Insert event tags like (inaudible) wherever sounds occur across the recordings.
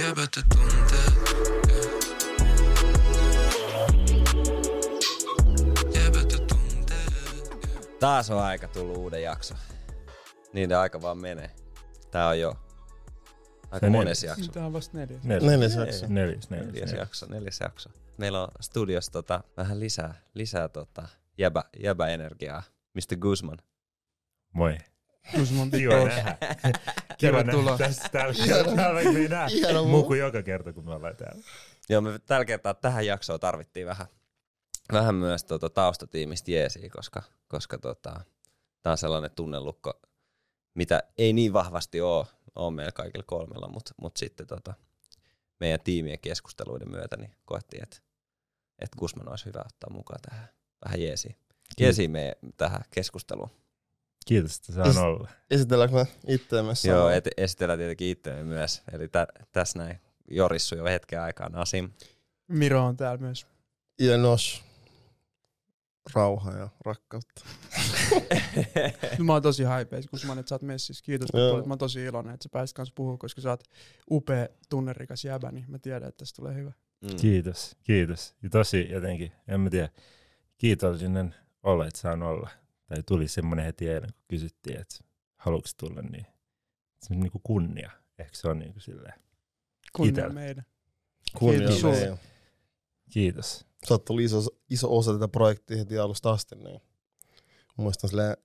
Jäbät ja tunteet. Jäbät ja tunteet. Taas on aika tullut uuden jakso. Niiden aika vaan menee. Tää on jo aika Se mones neljäs. jakso. Tämä on vasta neljäs. Neljäs, Neljäs jakso. neljäs, neljäs, Neljäs neljäs. jakso, neljäs jakso. Meillä on studiossa tota, vähän lisää, lisää tota, jäbä, jäbä-energiaa. Mr. Guzman. Moi. Guzman Kiva (laughs) nähdä. Kiva Tervetuloa. Tässä täällä täällä me nähdä. Ihana muu. Muku joka kerta, kun me ollaan täällä. Joo, me tällä kertaa tähän jaksoon tarvittiin vähän, vähän myös tota, taustatiimistä jeesiä, koska, koska tota, tämä on sellainen tunnelukko, mitä ei niin vahvasti ole, ole meillä kaikilla kolmella, mutta mut sitten tota, meidän tiimien keskusteluiden myötä niin koettiin, että et Guzman olisi hyvä ottaa mukaan tähän vähän jeesiä. Jeesiä meidän tähän keskusteluun. Kiitos, että saan Is- olla. Esitelläänkö me itteemme Joo, et, esitellään tietenkin itseämme myös. Eli tä, tässä näin Jorissu jo hetken aikaa Nasim. Miro on täällä myös. Ja nos. Rauhaa ja rakkautta. (laughs) Mä oon tosi haipeis, kun mä että sä oot messissä. Kiitos, kun Joo. tulit. Mä oon tosi iloinen, että sä pääsit kanssa puhua, koska sä oot upea, tunnerikas jäbä, niin mä tiedän, että tästä tulee hyvä. Mm. Kiitos, kiitos. Ja tosi jotenkin, en mä tiedä, kiitollinen olla, että saan olla. Tai tuli semmoinen heti eilen, kun kysyttiin, että haluatko tulla, niin se on niinku kunnia. Ehkä se on niinku silleen. Kunnia Itellä. meidän. Kunnia Kiitos meidän. Kiitos. Sä oot ollut iso, iso osa tätä projektia heti alusta asti. Niin. On silleen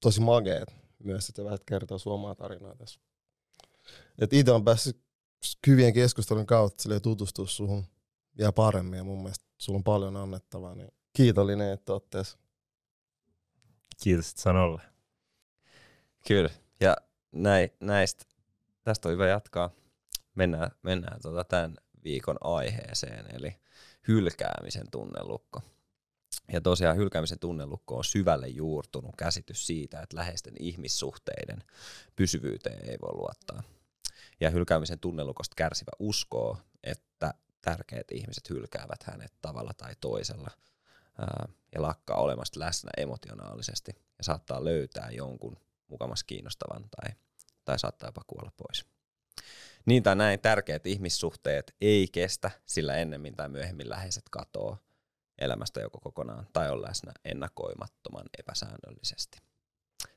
tosi mageet myös, että vähän kertoo sun omaa tarinaa tässä. Et itse on päässyt hyvien keskustelun kautta silleen tutustua suhun vielä paremmin ja mun mielestä sulla on paljon annettavaa. Niin kiitollinen, että oot tässä. Kiitos, olla. Kyllä. Ja näin, näistä, tästä on hyvä jatkaa. Mennään, mennään tota tämän viikon aiheeseen, eli hylkäämisen tunnelukko. Ja tosiaan hylkäämisen tunnelukko on syvälle juurtunut käsitys siitä, että läheisten ihmissuhteiden pysyvyyteen ei voi luottaa. Ja hylkäämisen tunnelukosta kärsivä uskoo, että tärkeät ihmiset hylkäävät hänet tavalla tai toisella ää, ja lakkaa olemasta läsnä emotionaalisesti ja saattaa löytää jonkun mukamas kiinnostavan tai, tai saattaa jopa kuolla pois. Niin tai näin tärkeät ihmissuhteet ei kestä, sillä ennemmin tai myöhemmin läheiset katoo elämästä joko kokonaan tai on läsnä ennakoimattoman epäsäännöllisesti.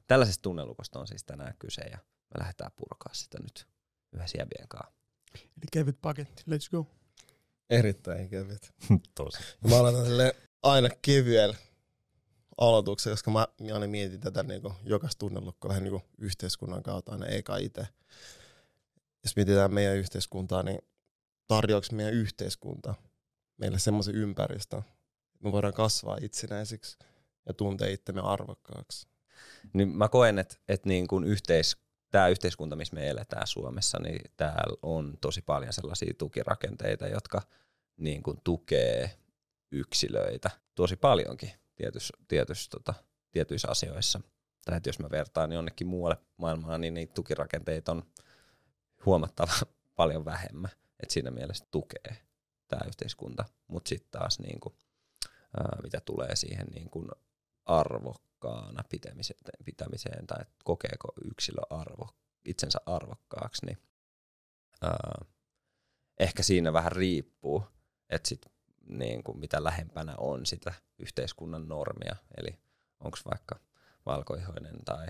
Tällaisesta tunnelukosta on siis tänään kyse ja me lähdetään purkaa sitä nyt yhdessä jäbien kanssa. Eli kevyt paketti. Let's go. Erittäin kevyt. (laughs) Tosi. Mä aloitan sille aina kevyellä aloituksella, koska mä aina mietin tätä niin jokaista tunnelukkoa vähän niin yhteiskunnan kautta aina eka itse. Jos mietitään meidän yhteiskuntaa, niin tarjoako meidän yhteiskunta meille semmoisen ympäristön, että me voidaan kasvaa itsenäisiksi ja tuntea itsemme arvokkaaksi. Niin mä koen, että, että niin kuin yhteis, tämä yhteiskunta, missä me eletään Suomessa, niin täällä on tosi paljon sellaisia tukirakenteita, jotka niin kuin tukee yksilöitä tosi paljonkin tietyissä, tietyissä, tota, tietyissä asioissa. Tai että jos mä vertaan jonnekin muualle maailmaan, niin niitä tukirakenteita on huomattavan (laughs) paljon vähemmän. Että siinä mielessä tukee tämä yhteiskunta. Mutta sitten taas niin kuin, ää, mitä tulee siihen niin kuin arvokkaana pitämiseen, pitämiseen tai että kokeeko yksilö arvo, itsensä arvokkaaksi, niin ää, ehkä siinä vähän riippuu, että sit, niin kuin mitä lähempänä on sitä yhteiskunnan normia, eli onko vaikka valkoihoinen tai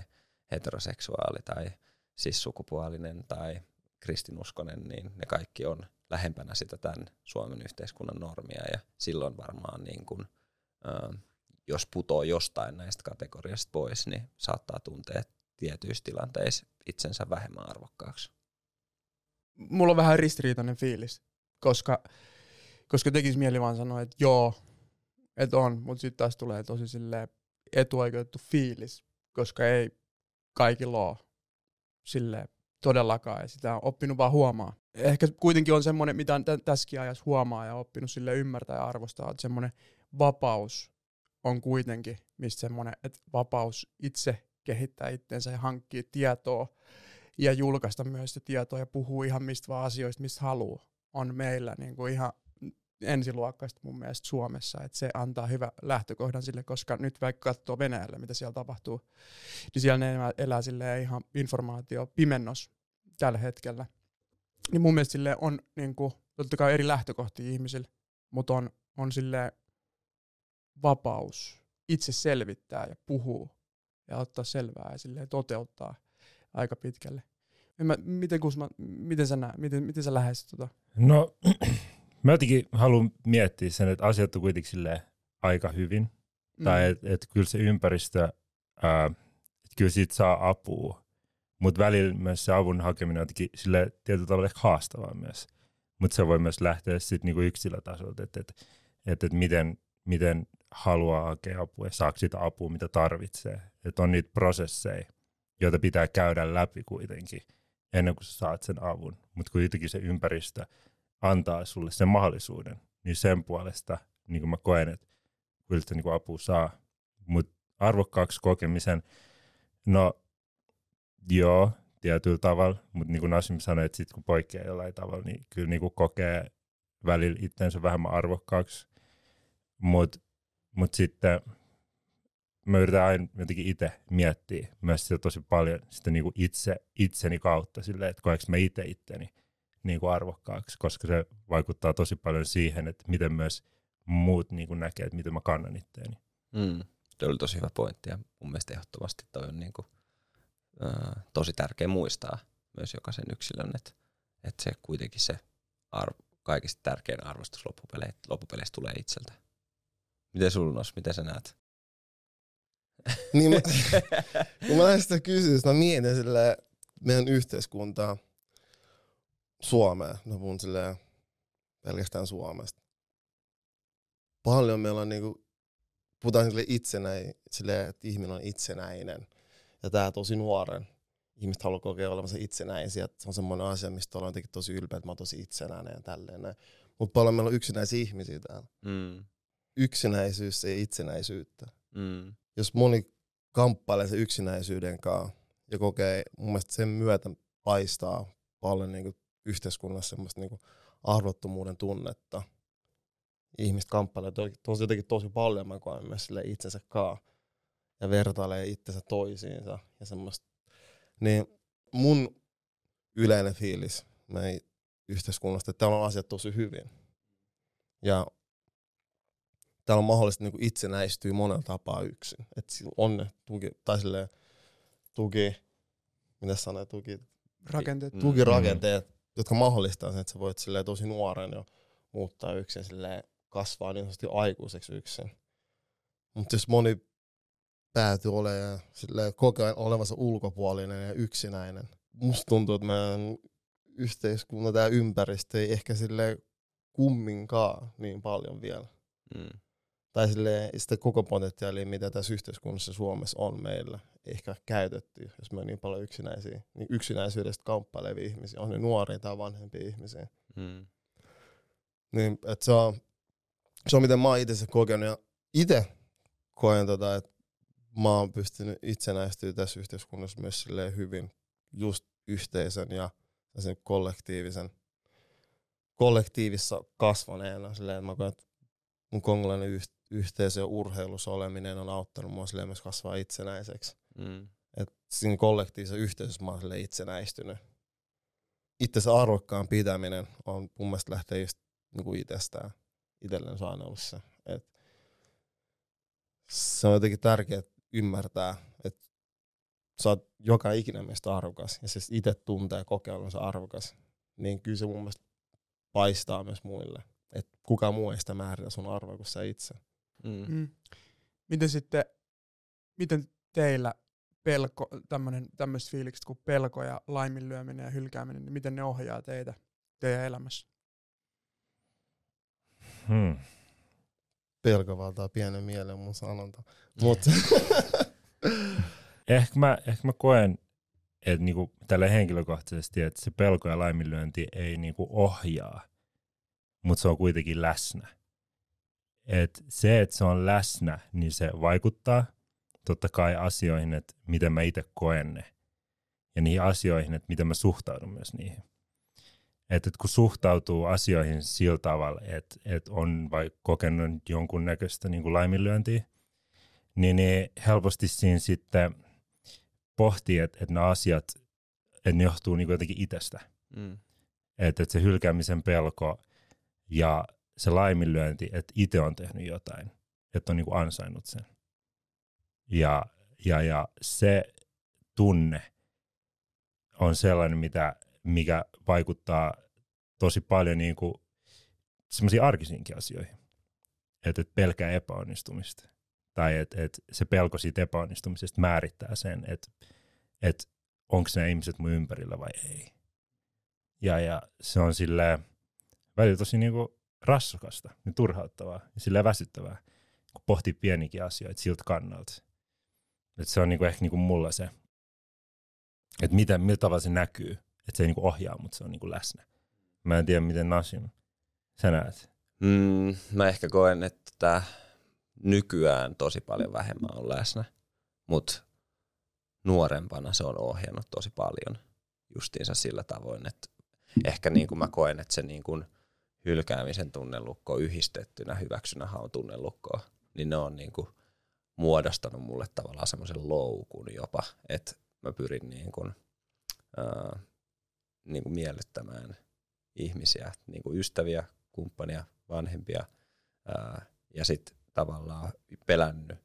heteroseksuaali tai siis sukupuolinen tai kristinuskonen, niin ne kaikki on lähempänä sitä tämän Suomen yhteiskunnan normia ja silloin varmaan niin kuin, jos putoo jostain näistä kategoriasta pois, niin saattaa tuntea tietyissä tilanteissa itsensä vähemmän arvokkaaksi. Mulla on vähän ristiriitainen fiilis, koska, koska tekisi mieli vaan sanoa, että joo, että on, mutta sitten taas tulee tosi silleen etuoikeutettu fiilis, koska ei kaikilla ole silleen todellakaan, ja sitä on oppinut vaan huomaa. Ehkä kuitenkin on semmoinen, mitä tä- tässäkin ajassa huomaa ja oppinut sille ymmärtää ja arvostaa, että semmoinen vapaus on kuitenkin, mistä semmoinen, että vapaus itse kehittää itsensä ja hankkia tietoa ja julkaista myös sitä tietoa ja puhua ihan mistä vaan asioista, mistä haluaa, on meillä niin kuin ihan ensiluokkaista mun mielestä Suomessa, että se antaa hyvä lähtökohdan sille, koska nyt vaikka katsoo Venäjällä, mitä siellä tapahtuu, niin siellä ne elää silleen ihan informaatio pimennos tällä hetkellä. niin mun mielestä sille on niinku, totta kai eri lähtökohtia ihmisillä, mutta on, on sille vapaus itse selvittää ja puhua ja ottaa selvää ja toteuttaa aika pitkälle. Mä, miten, Kusma, miten sä miten, miten sä lähestyt tota? No, mä jotenkin haluan miettiä sen, että asiat on kuitenkin aika hyvin. Mm. Tai että et kyllä se ympäristö, ää, et kyllä siitä saa apua. Mutta välillä myös se avun hakeminen on jotenkin sille tietyllä tavalla ehkä haastavaa myös. Mutta se voi myös lähteä sitten niinku yksilötasolta, että et, et, et miten, miten haluaa hakea apua ja saako sitä apua, mitä tarvitsee. Että on niitä prosesseja, joita pitää käydä läpi kuitenkin ennen kuin sä saat sen avun. Mutta kuitenkin se ympäristö antaa sulle sen mahdollisuuden, niin sen puolesta niin kuin mä koen, että kyllä sitä niin kuin apua saa. Mutta arvokkaaksi kokemisen, no joo, tietyllä tavalla, mutta niin kuin Nasim sanoi, että sitten kun poikkeaa jollain tavalla, niin kyllä niin kuin kokee välillä itsensä vähemmän arvokkaaksi. Mutta mut sitten mä yritän aina jotenkin itse miettiä myös sitä tosi paljon sitä niin kuin itse, itseni kautta, silleen, että koeks mä itse itteni niin kuin arvokkaaksi, koska se vaikuttaa tosi paljon siihen, että miten myös muut niin kuin näkee, että miten mä kannan itteeni. Mm. Tuo oli tosi hyvä pointti ja mun mielestä ehdottomasti toi on niinku, ää, tosi tärkeä muistaa myös jokaisen yksilön, että, että se kuitenkin se arvo, kaikista tärkein arvostus loppupeleistä, loppupeleissä tulee itseltä. Miten sulla Nos, miten sä näet? Niin mä, (laughs) kun mä lähdin sitä kysyä, mä mietin sille meidän yhteiskuntaa, Suomea, mä puhun silleen pelkästään Suomesta. Paljon meillä on niinku, puhutaan sille itsenäi, silleen, että ihminen on itsenäinen. Ja tää tosi nuoren. Ihmiset haluaa kokea olevansa itsenäisiä. Se on semmoinen asia, mistä ollaan jotenkin tosi ylpeä, että mä oon tosi itsenäinen ja tälleen. Mutta paljon meillä on yksinäisiä ihmisiä täällä. Mm. Yksinäisyys ei itsenäisyyttä. Mm. jos moni kamppailee sen yksinäisyyden kanssa ja kokee, mun mielestä sen myötä paistaa paljon niin yhteiskunnassa semmoista niin arvottomuuden tunnetta. Ihmiset kamppailee to, tosi, jotenkin tosi paljon, mä koen myös sille itsensä kaa ja vertailee itsensä toisiinsa ja semmoista. Niin mun yleinen fiilis meidän yhteiskunnasta, että täällä on asiat tosi hyvin. Ja täällä on mahdollista niin itsenäistyä monella tapaa yksin. Että on ne tuki, tai silleen, tuki, mitä sanoo, tuki, Rakenteet. Tukirakenteet, mm. Jotka mahdollistaa sen, että sä voit silleen tosi nuoren jo muuttaa yksin, silleen kasvaa niin sanotusti aikuiseksi yksin. Mutta jos moni päätyy olemaan silleen koko ajan olevansa ulkopuolinen ja yksinäinen, musta tuntuu, että meidän yhteiskunta, tämä ympäristö ei ehkä sille kumminkaan niin paljon vielä Mm. tai sille sitä koko potentiaalia, mitä tässä yhteiskunnassa Suomessa on meillä, ei ehkä käytetty, jos me on niin paljon yksinäisiä, niin yksinäisyydestä kamppailevia ihmisiä, on ne nuoria tai vanhempia ihmisiä. Mm. Niin, että se on, se on miten mä oon itse se kokenut, ja itse koen tota, että mä oon pystynyt itsenäistyä tässä yhteiskunnassa myös silleen hyvin just yhteisön ja sen kollektiivisen kollektiivissa kasvaneena. Silleen, että mä koen, että mun kongolainen yh- yhteisö ja urheilussa oleminen on auttanut mua silleen myös kasvaa itsenäiseksi. Mm. Et siinä kollektiivisessa yhteisössä mä oon itsenäistynyt. Itsensä arvokkaan pitäminen on mun mielestä lähtee just niinku itsestään. Itselleen se on aina ollut se. Et se on jotenkin tärkeää ymmärtää, että sä oot joka ikinen meistä arvokas ja se itse tuntee olevansa arvokas, niin kyllä se mun mielestä paistaa myös muille. Että kukaan muu ei sitä määritä sun arvoa kuin sä itse. Mm. Mm. Miten sitten, miten teillä pelko, tämmönen, tämmöiset fiilikset kuin pelko ja laiminlyöminen ja hylkääminen, niin miten ne ohjaa teitä teidän elämässä? Hmm. Pelko valtaa pienen mielen mun sanonta. Mut (laughs) Ehkä, mä, ehkä mä koen, että niinku tälle henkilökohtaisesti, että se pelko ja laiminlyönti ei niinku ohjaa, mutta se on kuitenkin läsnä. Et se, että se on läsnä, niin se vaikuttaa totta kai asioihin, että miten mä itse koen ne. Ja niihin asioihin, että miten mä suhtaudun myös niihin. Että et kun suhtautuu asioihin sillä tavalla, että et on vaikka kokenut jonkunnäköistä niin kuin laiminlyöntiä, niin, niin helposti siinä sitten pohtii, että, että nämä asiat, että ne johtuu niin kuin jotenkin itsestä. Mm. Että, että se hylkäämisen pelko ja se laiminlyönti, että itse on tehnyt jotain, että on niin kuin ansainnut sen. Ja, ja, ja se tunne on sellainen, mitä, mikä vaikuttaa tosi paljon niin kuin semmoisiin arkisiinkin asioihin. Että et pelkää epäonnistumista. Tai että et se pelko siitä epäonnistumisesta määrittää sen, että et onko ne ihmiset mun ympärillä vai ei. Ja, ja se on silleen välillä tosi niinku rassukasta ja turhauttavaa ja silleen väsyttävää, kun pohtii pienikin asioita siltä kannalta. Et se on niinku ehkä niinku mulla se, että miten, millä tavalla se näkyy, että se ei niinku ohjaa, mutta se on niinku läsnä. Mä en tiedä, miten Nasim sä näet. Mm, mä ehkä koen, että nykyään tosi paljon vähemmän on läsnä, mutta nuorempana se on ohjannut tosi paljon justiinsa sillä tavoin, että ehkä niin kuin mä koen, että se niin kuin hylkäämisen tunnelukko yhdistettynä hyväksynä haun tunnelukkoon, niin ne on niin kuin muodostanut mulle tavallaan semmoisen loukun jopa, että mä pyrin niin kuin, ää, niin kuin miellyttämään ihmisiä, niin kuin ystäviä, kumppania, vanhempia ää, ja sitten tavallaan pelännyt,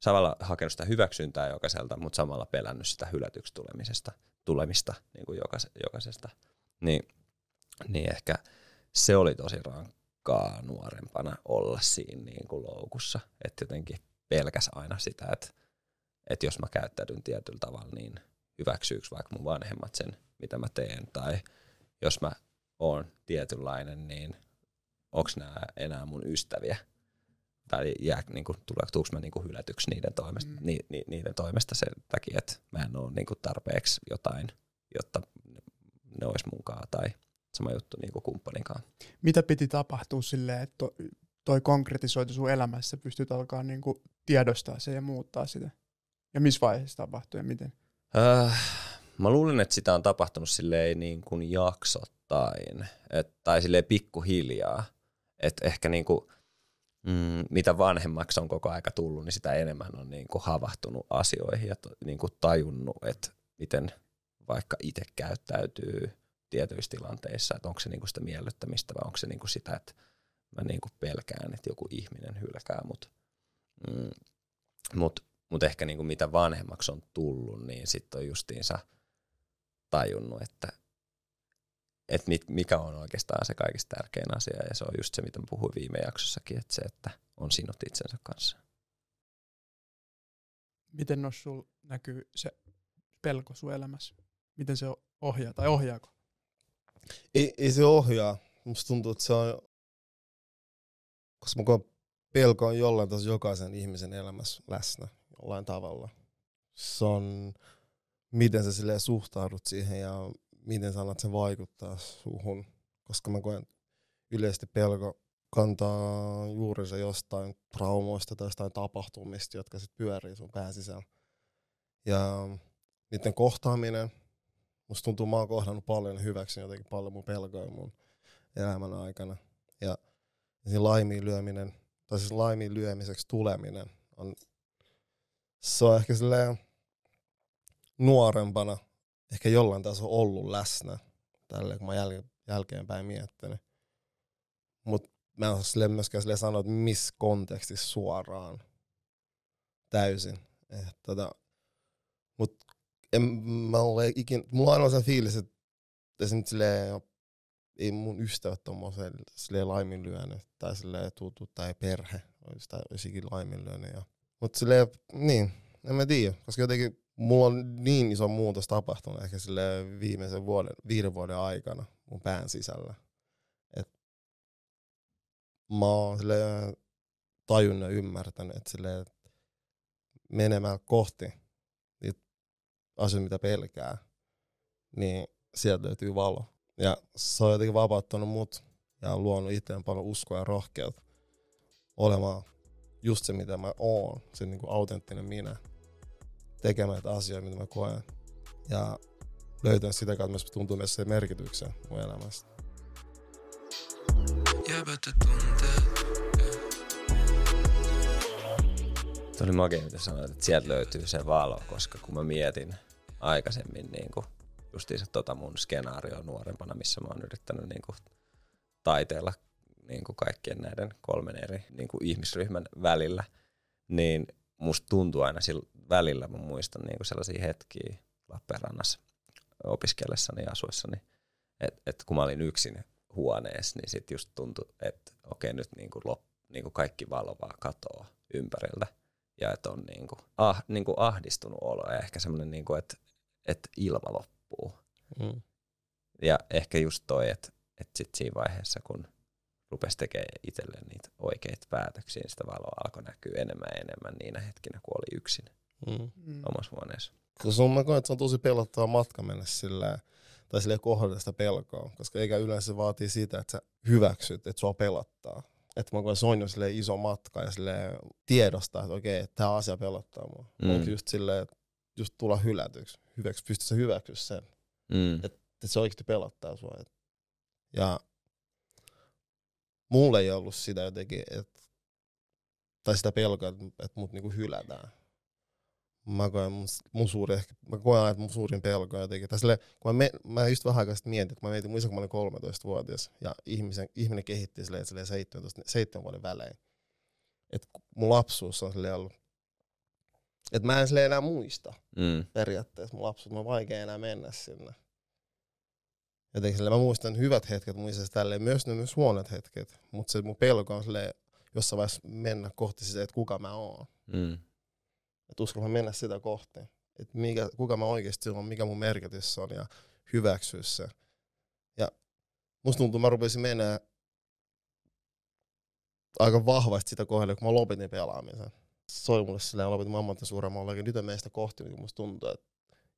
samalla hakenut sitä hyväksyntää jokaiselta, mutta samalla pelännyt sitä hylätyksi tulemisesta, tulemista niin kuin jokais, jokaisesta. Niin, niin ehkä se oli tosi rankkaa nuorempana olla siinä niin kuin loukussa, että jotenkin pelkäs aina sitä, että, että jos mä käyttäydyn tietyllä tavalla, niin hyväksyykö vaikka mun vanhemmat sen, mitä mä teen, tai jos mä oon tietynlainen, niin onko nämä enää mun ystäviä, tai jää, niin kuin, tuleeko mä niin kuin hylätyksi niiden toimesta, mm. ni, ni, niiden toimesta sen takia, että mä en ole niin kuin tarpeeksi jotain, jotta ne olisi munkaan, tai sama juttu niin kuin kumppaninkaan. Mitä piti tapahtua silleen, että toi konkretisoitu sun elämässä, pystyt alkaa niinku tiedostaa se ja muuttaa sitä? Ja missä vaiheessa tapahtui ja miten? Äh, mä luulen, että sitä on tapahtunut silleen niin kuin jaksottain, et, tai silleen pikkuhiljaa. Että ehkä niin kuin, mm, mitä vanhemmaksi on koko aika tullut, niin sitä enemmän on niin kuin havahtunut asioihin ja niin kuin tajunnut, että miten vaikka itse käyttäytyy tietyissä tilanteissa, että onko se niin kuin sitä miellyttämistä vai onko se niin kuin sitä, että mä niin kuin pelkään, että joku ihminen hylkää mut. Mm, mut, mut ehkä niin kuin mitä vanhemmaksi on tullut, niin sitten on justiinsa tajunnut, että et mit, mikä on oikeastaan se kaikista tärkein asia, ja se on just se, mitä mä puhuin viime jaksossakin, että se, että on sinut itsensä kanssa. Miten nos sul näkyy se pelko sun elämässä? Miten se ohjaa tai ohjaako? Ei, ei se ohjaa. Musta tuntuu, että se on, koska mä koen pelko on jollain tasolla jokaisen ihmisen elämässä läsnä jollain tavalla. Se on, miten sä silleen suhtaudut siihen ja miten sä annat sen vaikuttaa suhun. Koska mä koen yleisesti pelko kantaa juurensa jostain traumoista tai jostain tapahtumista, jotka sitten pyörii sun pään sisällä. Ja niiden kohtaaminen, musta tuntuu, mä oon kohdannut paljon hyväksi jotenkin paljon mun pelkoja mun elämän aikana. Ja siinä laiminlyöminen, tai siis laiminlyömiseksi tuleminen on, se on ehkä silleen nuorempana ehkä jollain tasolla ollut läsnä, tälle kun mä jäl, jälkeenpäin miettinyt. Mutta mä en osaa myöskään silleen sanoa, että missä kontekstissa suoraan täysin. Et, tota, mut en mä ole ikin, mulla on aina se fiilis, että esimerkiksi silleen, ei mun ystävät tommosen silleen laiminlyönyt, tai silleen tuttu tai perhe olisi, tai olisi ikin laiminlyönyt. Ja, mut silleen, niin, en mä tiedä, koska jotenkin mulla on niin iso muutos tapahtunut ehkä sille viimeisen vuoden, viiden vuoden aikana mun pään sisällä. Et mä oon silleen tajunnut ja ymmärtänyt, että silleen, menemään kohti niitä asioita, mitä pelkää, niin sieltä löytyy valo. Ja se on jotenkin vapauttanut mut ja luonut itseään paljon uskoa ja rohkeutta olemaan just se, mitä mä oon, se niin kuin autenttinen minä tekemään näitä asioita, mitä mä koen. Ja löytänyt sitä kautta myös tuntuu myös se merkityksen mun elämästä. Oli makea, mitä sanoit, että sieltä löytyy se valo, koska kun mä mietin aikaisemmin niin kuin justiinsa tota mun skenaario nuorempana, missä mä oon yrittänyt niinku taiteella niinku kaikkien näiden kolmen eri niinku ihmisryhmän välillä, niin musta tuntuu aina sillä välillä, mä muistan niinku sellaisia hetkiä Lappeenrannassa opiskellessani ja asuessani, että et kun mä olin yksin huoneessa, niin sit just tuntui, että okei nyt niinku lop, niinku kaikki valo vaan katoaa ympäriltä ja että on niinku, ah, niinku ahdistunut olo ja ehkä semmoinen, niinku, että et ilma loppuu. Mm. Ja ehkä just toi, että et sit siinä vaiheessa, kun rupesi tekemään itselleen niitä oikeita päätöksiä, niin sitä valoa alkoi näkyä enemmän ja enemmän niinä hetkinä, kun oli yksin Mm. Mm. omassa huoneessa. Koska mä koen, että se on tosi pelottava matka mennä sillä tai sille kohdata sitä pelkoa, koska eikä yleensä vaatii sitä, että sä hyväksyt, että sua pelottaa. Että mä koen, se on jo iso matka ja sille tiedostaa, että okei, että tämä asia pelottaa mua. Mm. Onko just silleen, että just tulla hylätyksi, hyväksi, pystyt sä hyväksyä sen, Mm. että se oikeasti pelottaa sua. Et- Ja mulla ei ollut sitä jotenkin, että tai sitä pelkoa, että, että mut niinku hylätään. Mä koen mun, mun suuri, ehkä, mä koen että mun suurin pelko on jotenkin. Tai silleen, kun mä, me, mä just vähän aikaa sitten mietin, että mä mietin, muistan, kun mä olin 13-vuotias ja ihmisen, ihminen kehitti silleen, silleen 17, 7 vuoden välein. Että mun lapsuus on silleen ollut, että mä en silleen enää muista Mm. periaatteessa mun lapsuus, mä on vaikea enää mennä sinne. Jotenkin silleen, mä muistan hyvät hetket, muistan tälleen, myös ne myös huonot hetket, mutta se mun pelko on silleen, jossain vaiheessa mennä kohti sitä, että kuka mä oon. Mm. Että uskallan mä mennä sitä kohti. Että mikä, kuka mä oikeasti on, mikä mun merkitys on ja hyväksyä se. Ja musta tuntuu, että mä rupesin mennä aika vahvasti sitä kohdalla, kun mä lopetin pelaamisen. Se oli mulle silleen, lopetin ammattisuuran, mä nyt menen sitä kohti, niin musta tuntuu, että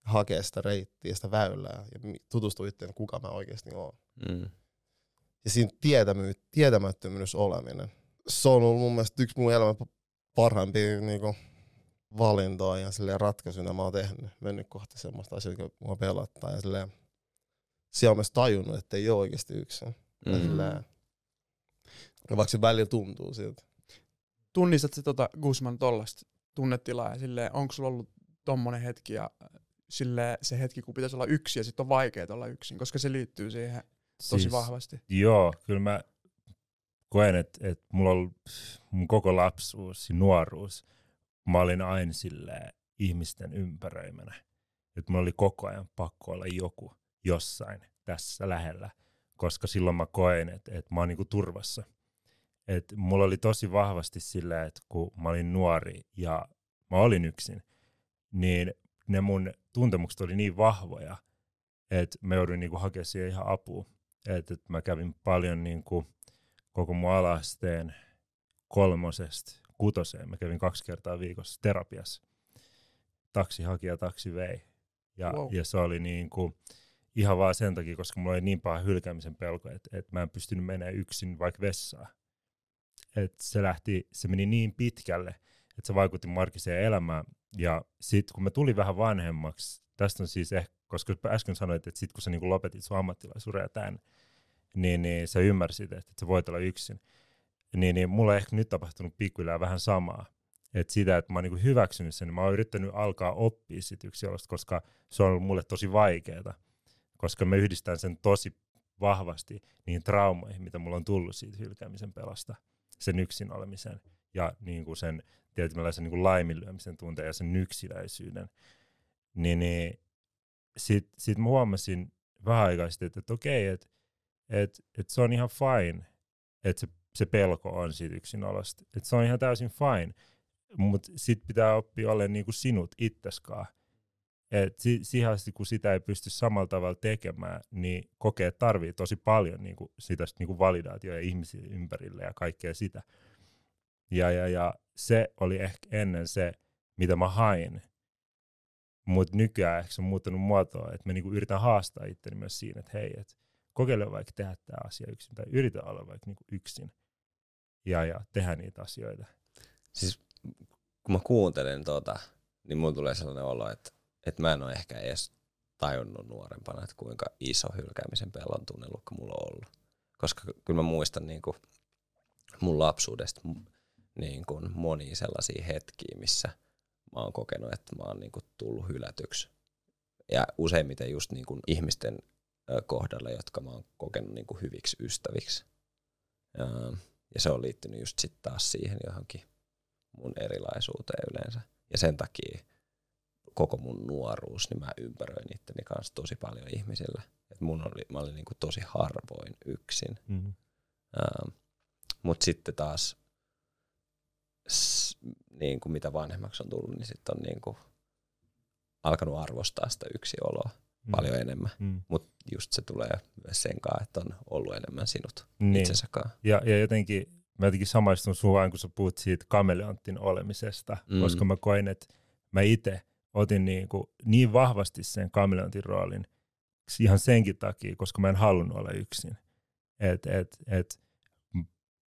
hakee sitä reittiä, sitä väylää ja tutustua itteen, kuka mä oikeasti oon. Mm. Ja siinä tietämy, tietämättömyydessä oleminen. Se on ollut mun mielestä yksi mun elämän parhaimpia niinku, valintoja ja silleen ratkaisuja mä oon tehnyt. Mennyt kohti semmoista asioita, jotka mua pelottaa. Ja silleen, siellä on myös tajunnut, että ei ole oikeasti yksin. Mm. Silleen, ja vaikka se välillä tuntuu siltä. Tunnistat se tota Guzman tollasta tunnetilaa ja silleen, onko sulla ollut tommonen hetki ja sille se hetki, kun pitäisi olla yksin ja sitten on vaikea olla yksin, koska se liittyy siihen tosi Siis- vahvasti. Joo, kyllä mä koen, että, että mulla on mun koko lapsuus ja nuoruus, mä olin aina silleen ihmisten ympäröimänä. Että mulla oli koko ajan pakko olla joku jossain tässä lähellä, koska silloin mä koen, että, että mä oon niinku turvassa. Et mulla oli tosi vahvasti sillä, että kun mä olin nuori ja mä olin yksin, niin ne mun tuntemukset oli niin vahvoja, että mä jouduin niinku hakemaan siihen ihan apua. Että et mä kävin paljon niinku koko mun alasteen kolmosesta kutoseen. Mä kävin kaksi kertaa viikossa terapiassa. Taksi haki ja taksi vei. Ja, Wow. ja se oli niinku ihan vaan sen takia, koska mulla oli niin paha hylkäämisen pelko, että, että mä en pystynyt menemään yksin vaikka vessaan. Et se, lähti, se meni niin pitkälle, että se vaikutti mun arkiseen elämään. Ja sitten kun mä tulin vähän vanhemmaksi, tästä on siis ehkä, koska äsken sanoit, että sit kun sä niinku lopetit sun ammattilaisuuden ja tämän, niin, niin sä ymmärsit, että sä voit olla yksin. Niin, niin mulla on ehkä nyt tapahtunut pikkuhiljaa vähän samaa. Et sitä, että mä oon niinku hyväksynyt sen, niin mä oon yrittänyt alkaa oppia sit yksinolosta, koska se on ollut mulle tosi vaikeaa. Koska mä yhdistän sen tosi vahvasti niihin traumoihin, mitä mulla on tullut siitä hylkäämisen pelosta, sen yksin olemisen ja niin kuin sen tietynlaisen niin kuin laiminlyömisen tunteen ja sen yksinäisyyden. Niin, niin sitten sit huomasin vähän aikaa sitten, että, että okei, että et, et se on ihan fine, että se, se pelko on siitä yksinolosta. Että se on ihan täysin fine, mutta sitten pitää oppia olemaan niin kuin sinut itseskaan. Et si, siihen asti, kun sitä ei pysty samalla tavalla tekemään, niin kokee, että tarvii tosi paljon niin kuin sitä niin kuin validaatioa ja ihmisiä ympärille ja kaikkea sitä. Ja, ja, ja se oli ehkä ennen se, mitä mä hain. Mutta nykyään ehkä se on muuttanut muotoa, että mä niinku yritän haastaa itteni myös siinä, että hei, et kokeile vaikka tehdä tämä asia yksin, tai yritä olla vaikka niinku yksin ja, ja tehdä niitä asioita. Siis kun mä kuuntelen tota, niin mulla tulee sellainen olo, että, että mä en ole ehkä edes tajunnut nuorempana, että kuinka iso hylkäämisen pelon tunnelukka mulla on ollut. Koska kyllä mä muistan niin kuin mun lapsuudesta niin kuin monia sellaisia hetkiä, missä mä oon kokenut, että mä oon niin kuin tullut hylätyksi ja useimmiten just niin kuin ihmisten kohdalla, jotka mä oon kokenut niin kuin hyviksi ystäviksi. Ja se on liittynyt just sitten taas siihen johonkin mun erilaisuuteen yleensä. Ja sen takia koko mun nuoruus, niin mä ympäröin itteni kanssa tosi paljon ihmisillä. Et mun oli, mä olin niinku tosi harvoin yksin. Mm. Ähm, Mutta sitten taas, s, niin kuin mitä vanhemmaksi on tullut, niin sitten on niin kuin alkanut arvostaa sitä yksioloa Mm. paljon enemmän. Mm. Mutta just se tulee myös sen kanssa, että on ollut enemmän sinut Niin. itsensä kanssa. Ja, ja jotenkin mä jotenkin samaistun suhaan, kun sä puhut siitä kameleontin olemisesta, Mm. koska mä koin, että mä itse otin niin, kuin niin vahvasti sen kameleontin roolin ihan senkin takia, koska mä en halunnut olla yksin. Et, et, et,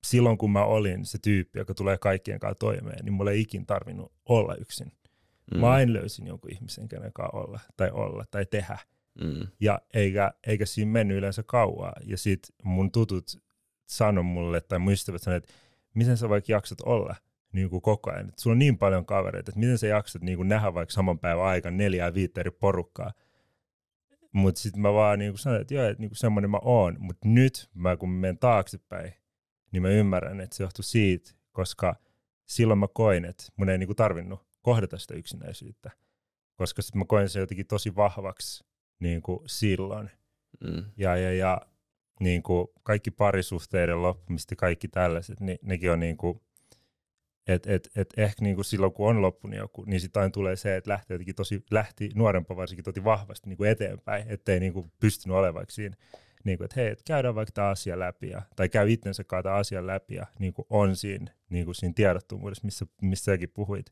silloin kun mä olin se tyyppi, joka tulee kaikkien kanssa toimeen, niin mulla ei ikin tarvinnut olla yksin. Mm. Mä aina löysin jonkun ihmisen, kenen kanssa olla tai olla tai tehdä. Mm. Ja eikä, eikä siinä mennyt yleensä kauaa. Ja sit mun tutut sano mulle, tai mun ystävät sanoi, että miten sä vaikka jaksat olla niin kuin koko ajan. Et sulla on niin paljon kavereita, että miten sä jaksat niin kuin nähdä vaikka saman päivän aikana neljää viittä eri porukkaa. Mutta sitten mä vaan niin kuin sanoin, että joo, että niin kuin semmoinen mä oon. Mutta nyt mä kun menen taaksepäin, niin mä ymmärrän, että se johtuu siitä, koska silloin mä koin, että mun ei niin kuin tarvinnut kohdata sitä yksinäisyyttä. Koska sitten mä koin sen jotenkin tosi vahvaksi niin kuin silloin. Mm. Ja, ja, ja niin kuin kaikki parisuhteiden loppumista ja kaikki tällaiset, niin nekin on niin kuin, että et, et ehkä niin kuin silloin kun on loppunut joku, niin sitten aina tulee se, että lähtee jotenkin tosi, lähti nuorempaa varsinkin tosi vahvasti niin kuin eteenpäin, ettei niin kuin pystynyt olemaan siinä, niin kuin, että hei, et käydään vaikka tämä asia läpi, ja, tai käy itsensä kanssa tämä asia läpi, ja niin kuin on siinä, niin kuin siinä tiedottomuudessa, missä, missä säkin puhuit,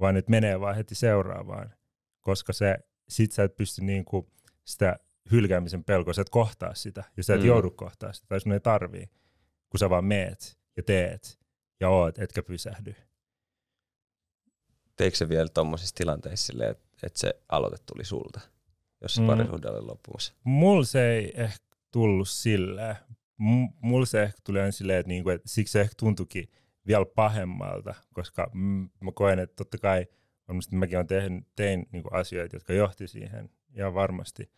vaan että menee vaan heti seuraavaan, koska se, sit sä et pysty niin kuin sitä hylkäämisen pelkoa, sä et kohtaa sitä, ja sä et mm. joudu kohtaa sitä, tai sun ei tarvii, kun sä vaan meet ja teet ja oot, etkä pysähdy. Teikö se vielä tuommoisissa tilanteissa silleen, että, että se aloite tuli sulta, jos se Mm. parisuhde oli loppumassa? Mulla se ei ehkä tullut silleen. M- Mulla se ehkä tuli aina silleen, että, niinku, että siksi se ehkä tuntuikin vielä pahemmalta, koska mm, mä koen, että totta kai varmasti mäkin olen tehnyt, tein niinku asioita, jotka johti siihen ihan varmasti.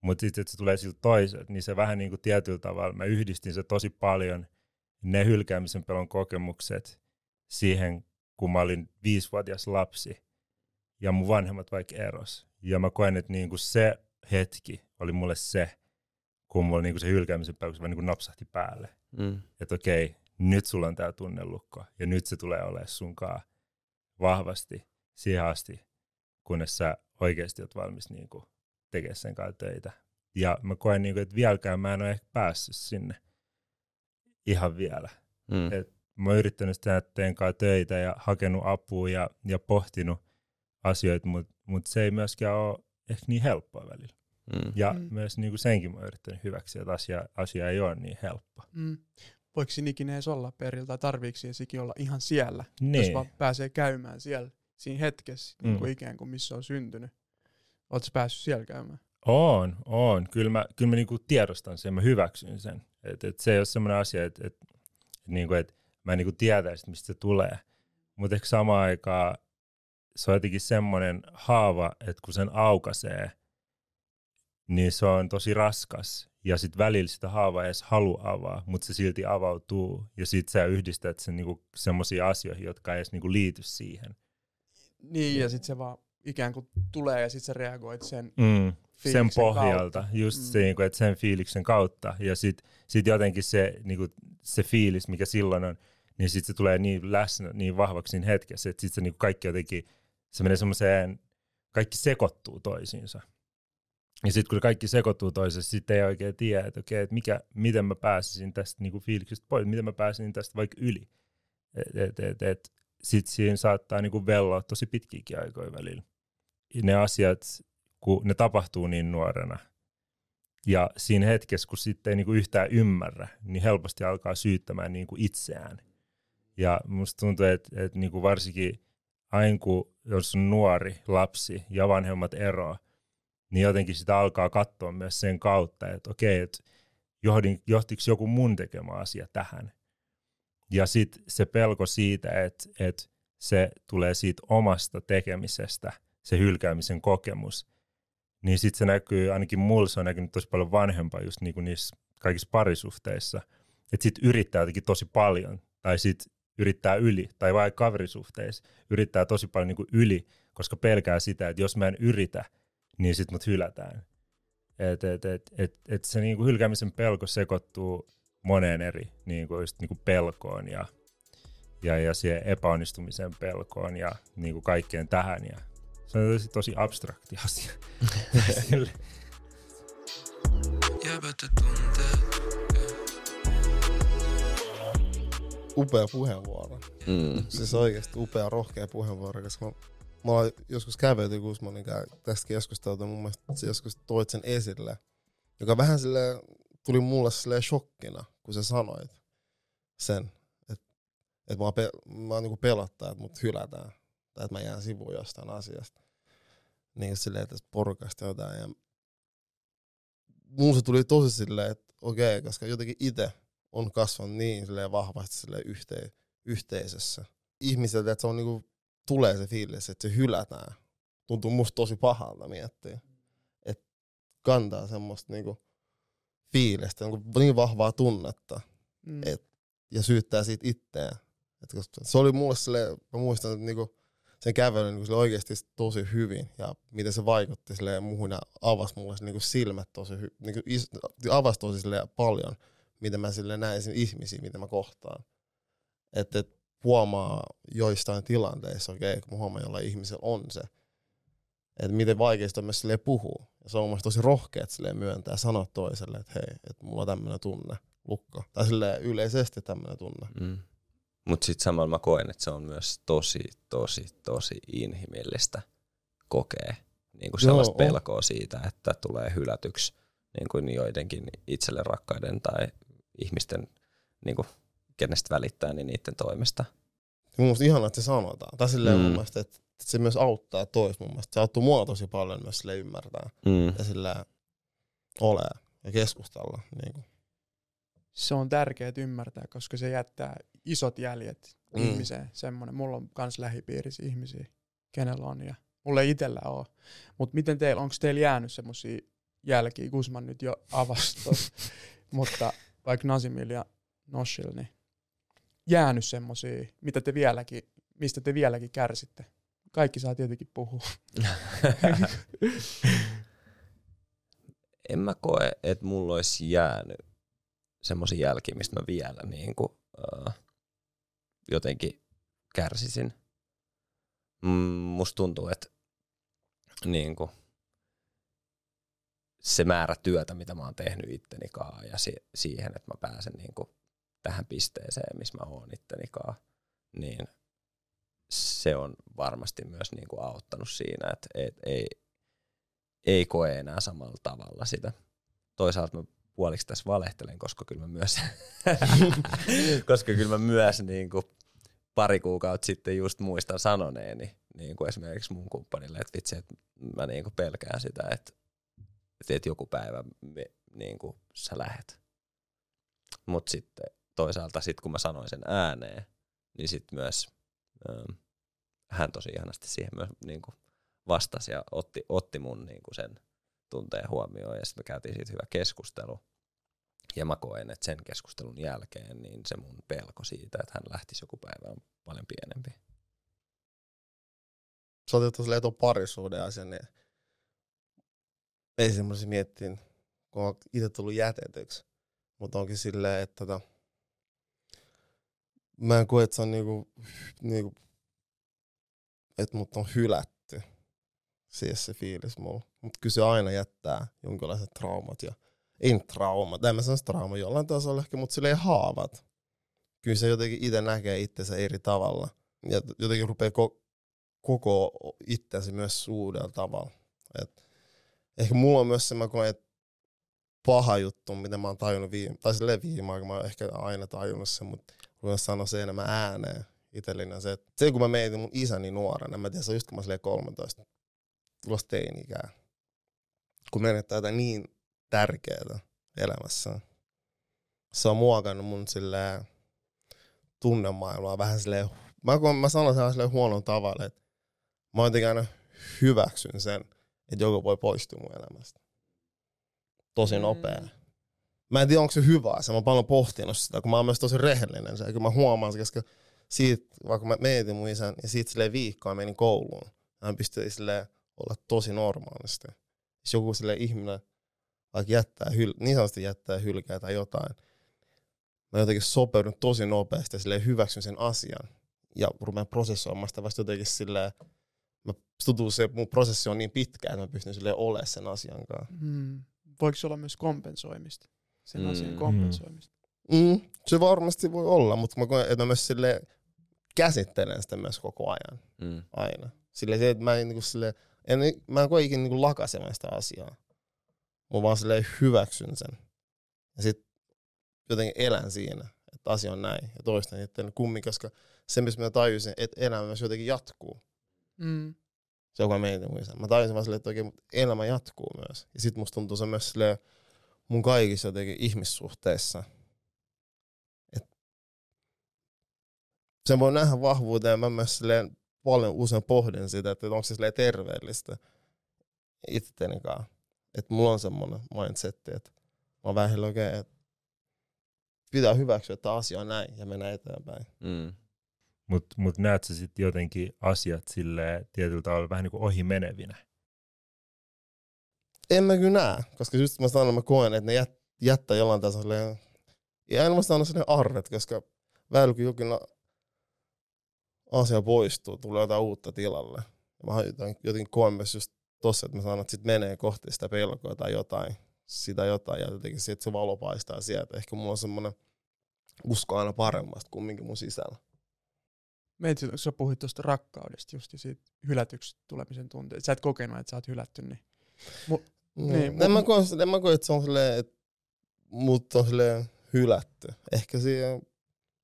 Mutta sitten, että se tulee siltä toiselta, niin se vähän niinku tietyllä tavalla, mä yhdistin se tosi paljon, ne hylkäämisen pelon kokemukset siihen, kun mä olin viisivuotias lapsi ja mun vanhemmat vaikka eros. Ja mä koen, että niinku se hetki oli mulle se, kun mulla niinku se hylkäämisen pelko vaan niinku napsahti päälle. Mm. Että okei, nyt sulla on tää tunnelukko ja nyt se tulee olemaan sunkaan vahvasti siihen asti, kunnes sä oikeasti oot valmis niinku tekemään sen kanssa töitä. Ja mä koen, niinku, että vieläkään mä en ole ehkä päässyt sinne ihan vielä. Mm. Et mä oon yrittänyt tehdä teidän kanssa töitä ja hakenut apua ja, ja pohtinut asioita, mutta mut se ei myöskään ole ehkä niin helppoa välillä. Mm. Ja Mm. myös niin kuin senkin mä oon yrittänyt hyväksi, että asia, asia ei ole niin helppo. Mm. Voiko siinä ikinä edes olla perillä tai tarviiko siinä sikin olla ihan siellä, Niin. jos vaan pääsee käymään siellä siinä hetkessä, mm. niin kuin Mm. ikään kuin missä on syntynyt. Oletko päässyt siellä käymään? On, on. Kyllä mä, kyllä mä niinku tiedostan sen, mä hyväksyn sen. Et, et se ei ole semmoinen asia, että et, et, niinku, et mä en niinku tietäisi, mistä se tulee. Mutta ehkä samaan aikaan se on jotenkin semmoinen haava, että kun sen aukaisee, niin se on tosi raskas. Ja sitten välillä sitä haavaa ei edes halua avaa, mutta se silti avautuu. Ja sitten sä yhdistät sen niinku semmoisiin asioihin, jotka ei edes niinku liity siihen. Niin, ja sitten se vaan ikään kuin tulee ja sitten sä reagoit sen Mm. Sen pohjalta, kautta. just Mm. se, niinku, että sen fiiliksen kautta. Ja sitten sit jotenkin se, niinku, se fiilis, mikä silloin on, niin sitten se tulee niin läsnä, niin vahvaksi siinä hetkessä, että sitten se niinku kaikki jotenkin, se menee semmoiseen, kaikki sekoittuu toisiinsa. Ja sitten kun kaikki sekoittuu toisiinsa, sitten ei oikein tiedä, että okei, että mikä, miten mä pääsisin tästä niinku fiiliksestä pois, miten mä pääsisin tästä vaikka yli. Et, et, et, et, sitten siinä saattaa niinku velloa tosi pitkiäkin aikoja välillä. Ne asiat, kun ne tapahtuu niin nuorena. Ja siinä hetkessä, kun sitten ei niinku yhtään ymmärrä, niin helposti alkaa syyttämään niinku itseään. Ja musta tuntuu, että, että niinku varsinkin aina kun jos on nuori lapsi ja vanhemmat eroa, niin jotenkin sitä alkaa katsoa myös sen kautta, että okei, että johdin, johtiko joku mun tekemä asia tähän. Ja sitten se pelko siitä, että, että se tulee siitä omasta tekemisestä, se hylkäämisen kokemus, niin sitten se näkyy, ainakin mulla se on näkynyt tosi paljon vanhempaa just niinku niissä kaikissa parisuhteissa. Että sitten yrittää jotenkin tosi paljon, tai sitten yrittää yli, tai vaikka kaverisuhteissa yrittää tosi paljon niinku yli, koska pelkää sitä, että jos mä en yritä, niin sitten mut hylätään. Et, et, et, et, et se niinku hylkäämisen pelko sekoittuu moneen eri niinku just niinku pelkoon ja, ja, ja siihen epäonnistumisen pelkoon ja niinku kaikkeen tähän. Ja se on tosi, tosi abstrakti asia. (laughs) Upea puheenvuoro. Mm. Siis oikeasti upea, rohkea puheenvuoro, koska mä, mä oon joskus kävelty Guzmanin kanssa tästä keskustelua, mun mielestä sä joskus toit sen esille, joka vähän sille tuli mulle sille shokkina, kun sä sanoit sen, että et mä, pe- mä niinku pelottaa, että mut hylätään, tai että mä jään sivuun jostain asiasta. Niin silleen tästä porukasta jotain, ja mulla se tuli tosi silleen, että okei, koska jotenkin itse on kasvanut niin silleen vahvasti silleen yhteen, yhteisössä. Ihmiseltä, että se on niinku, tulee se fiilis, että se hylätään. Tuntuu musta tosi pahalta miettiä. Että kantaa semmoista niinku fiilistä, niinku niin vahvaa tunnetta Mm. Et- ja syyttää siitä itseään. Et koska se oli mulle silleen, mä muistan, että niinku sen kävelyn niinku sille oikeasti tosi hyvin ja miten se vaikutti silleen muuhun ja avasi mulle niinku silmät tosi hy- niinku is- avasi tosi silleen paljon, miten mä sille näin ihmisiä, mitä mä kohtaan. Että et huomaa joistain tilanteissa, okei, okay, kun mä huomaan, jolla ihmisellä on se, että miten vaikeista on myös silleen puhua. Ja se on mun tosi rohkeat silleen myöntää sanoa toiselle, että hei, että mulla on tämmöinen tunne, lukko. Tai yleisesti tämmöinen tunne. Mm. Mutta sitten samalla mä koen, että se on myös tosi, tosi, tosi inhimillistä kokea niin kuin Joo, sellaista on. pelkoa siitä, että tulee hylätyksi niin kuin joidenkin itselle rakkaiden tai ihmisten, niin kuin, kenestä välittää, niin niiden toimesta. Mun mielestä ihanaa, että se sanotaan. Tai silleen Mm. mun mielestä, että että se myös auttaa tois mun mielestä. Se auttaa mua tosi paljon myös sille ymmärtää Mm. ja sillä ole ja keskustella. Niin kuin. se on tärkeää ymmärtää, koska se jättää isot jäljet Mm. ihmiseen. Semmoinen, mulla on kans lähipiirissä ihmisiä, kenellä on ja mulla ei itsellä ole. Mutta miten teillä, onko teillä jäänyt semmoisia jälkiä, Guzman nyt jo avasi (laughs) mutta vaikka Nasimil ja Noshil, niin jäänyt semmoisia, mitä te vieläkin, mistä te vieläkin kärsitte? Kaikki saa tietenkin puhua. (laughs) en mä koe, että mulla olisi jäänyt semmoisia jälkiä, mistä mä vielä niin kuin, uh, jotenkin kärsisin. Mm, musta tuntuu, että niin kuin, se määrä työtä, mitä mä oon tehnyt itteni kaa ja si- siihen, että mä pääsen niin kuin, tähän pisteeseen, missä mä oon itteni kaa, niin se on varmasti myös niin kuin, auttanut siinä, että et, ei, ei koe enää samalla tavalla sitä. Toisaalta mä puoliksi tässä valehtelen, koska kyllä mä myös, (laughs) koska kyllä mä myös niin kuin pari kuukautta sitten just muistan sanoneeni niin kuin esimerkiksi mun kumppanille, että vitsi, että mä niin kuin pelkään sitä, että, että joku päivä me, niin kuin sä lähet. Mutta sitten toisaalta sit kun mä sanoin sen ääneen, niin sitten myös ähm, hän tosi ihanasti siihen myös niin kuin vastasi ja otti, otti mun niin kuin sen tunteen huomioon ja sitten me käytiin siitä hyvä keskustelu. Ja mä koen, että sen keskustelun jälkeen niin se mun pelko siitä, että hän lähtisi joku päivä on paljon pienempi. Sä otit tuossa tuon parisuuden asian, niin ei semmoisen miettiin, kun on itse tullut jätetyksi. Mutta onkin silleen, että tota, mä en koe, että se on niinku, niinku että mut on hylätty. Siis se fiilis mulla. Mutta kyllä se aina jättää jonkinlaiset traumat ja ei nyt traumat, en mä sanoisi trauma jollain tasolla ehkä, mutta silleen haavat. Kyllä se jotenkin itse näkee itsensä eri tavalla. Ja jotenkin rupeaa ko- koko itsensä myös uudella tavalla. Et ehkä mulla on myös se, mä koen, että paha juttu, mitä mä oon tajunnut viime, tai silleen viime aikoina, mä oon ehkä aina tajunnut sen, mutta voin sanoa se enemmän ääneen itselleni on se, että se kun mä mietin mun isäni nuorena, mä tiedän, se on just kun mä silleen 13, tulossa teini-ikää, kun menettää jotain niin tärkeää elämässä. Se on muokannut mun silleen tunnemaailmaa vähän silleen, mä, kun mä sanon sen silleen huonon tavalla, että mä jotenkin aina hyväksyn sen, että joku voi poistua mun elämästä. Tosi Mm. nopea. Mä en tiedä, onko se hyvä asia. Mä oon paljon pohtinut sitä, kun mä oon myös tosi rehellinen. Se, kun mä huomaan se, koska siitä, vaikka mä mietin mun isän, ja siitä silleen viikkoa menin kouluun. Hän pystyi silleen olla tosi normaalisti. Jos joku silleen ihminen vaikka jättää, hyl- niin sanotusti jättää hylkää tai jotain, mä jotenkin sopeudun tosi nopeasti ja hyväksyn sen asian. Ja rupean prosessoimaan sitä vasta jotenkin silleen, mä tuntuu se, että mun prosessi on niin pitkä, että mä pystyn silleen olemaan sen asian kanssa. Mm. Voiko se olla myös kompensoimista? Sen Mm. asian kompensoimista. Mm, se varmasti voi olla, mutta mä koen, että mä myös sille käsittelen sitä myös koko ajan. Mm. Aina. Sille se, että mä en, niin sille, en, mä en koe ikinä niin lakasemaan sitä asiaa. Mä vaan sille hyväksyn sen. Ja sit jotenkin elän siinä, että asia on näin. Ja toistan että kummin, koska se, missä mä tajusin, että elämä myös jotenkin jatkuu. Mm. Se on mietin mun isän. Mä tajusin vaan silleen, että oikein elämä jatkuu myös. Ja sit musta tuntuu se myös silleen, mun kaikissa jotenkin ihmissuhteissa. Et sen voi nähdä vahvuuteen, mä myös silleen paljon usein pohdin sitä, että onko se terveellistä itteni kanssa. Että mulla on semmoinen mindsetti, että mä oon vähän oikein, että pitää hyväksyä, että asia on näin ja mennä eteenpäin. Mm. Mutta mut näet sä sitten jotenkin asiat sille tietyllä tavalla vähän niin kuin ohi menevinä? En mä kyllä näe, koska just mä sanon, mä koen, että ne jät, jättää jollain tasolla ja en mä sano silleen arvet, koska välillä kun jokin asia poistuu, tulee jotain uutta tilalle. Mä jotenkin, koen myös just tossa, että mä sanon, että sit menee kohti sitä pelkoa tai jotain, sitä jotain, ja jotenkin se, että se valo paistaa sieltä. Ehkä mulla on semmoinen usko aina paremmasta kumminkin mun sisällä. Kun sä puhuit tuosta rakkaudesta just ja siitä hylätyksi tulemisen tunteesta. Sä et kokenut, että sä oot hylätty, niin Niin, Niin, en, mä koe, en mä koe, että se on silleen, että mut on silleen hylätty. Ehkä siihen,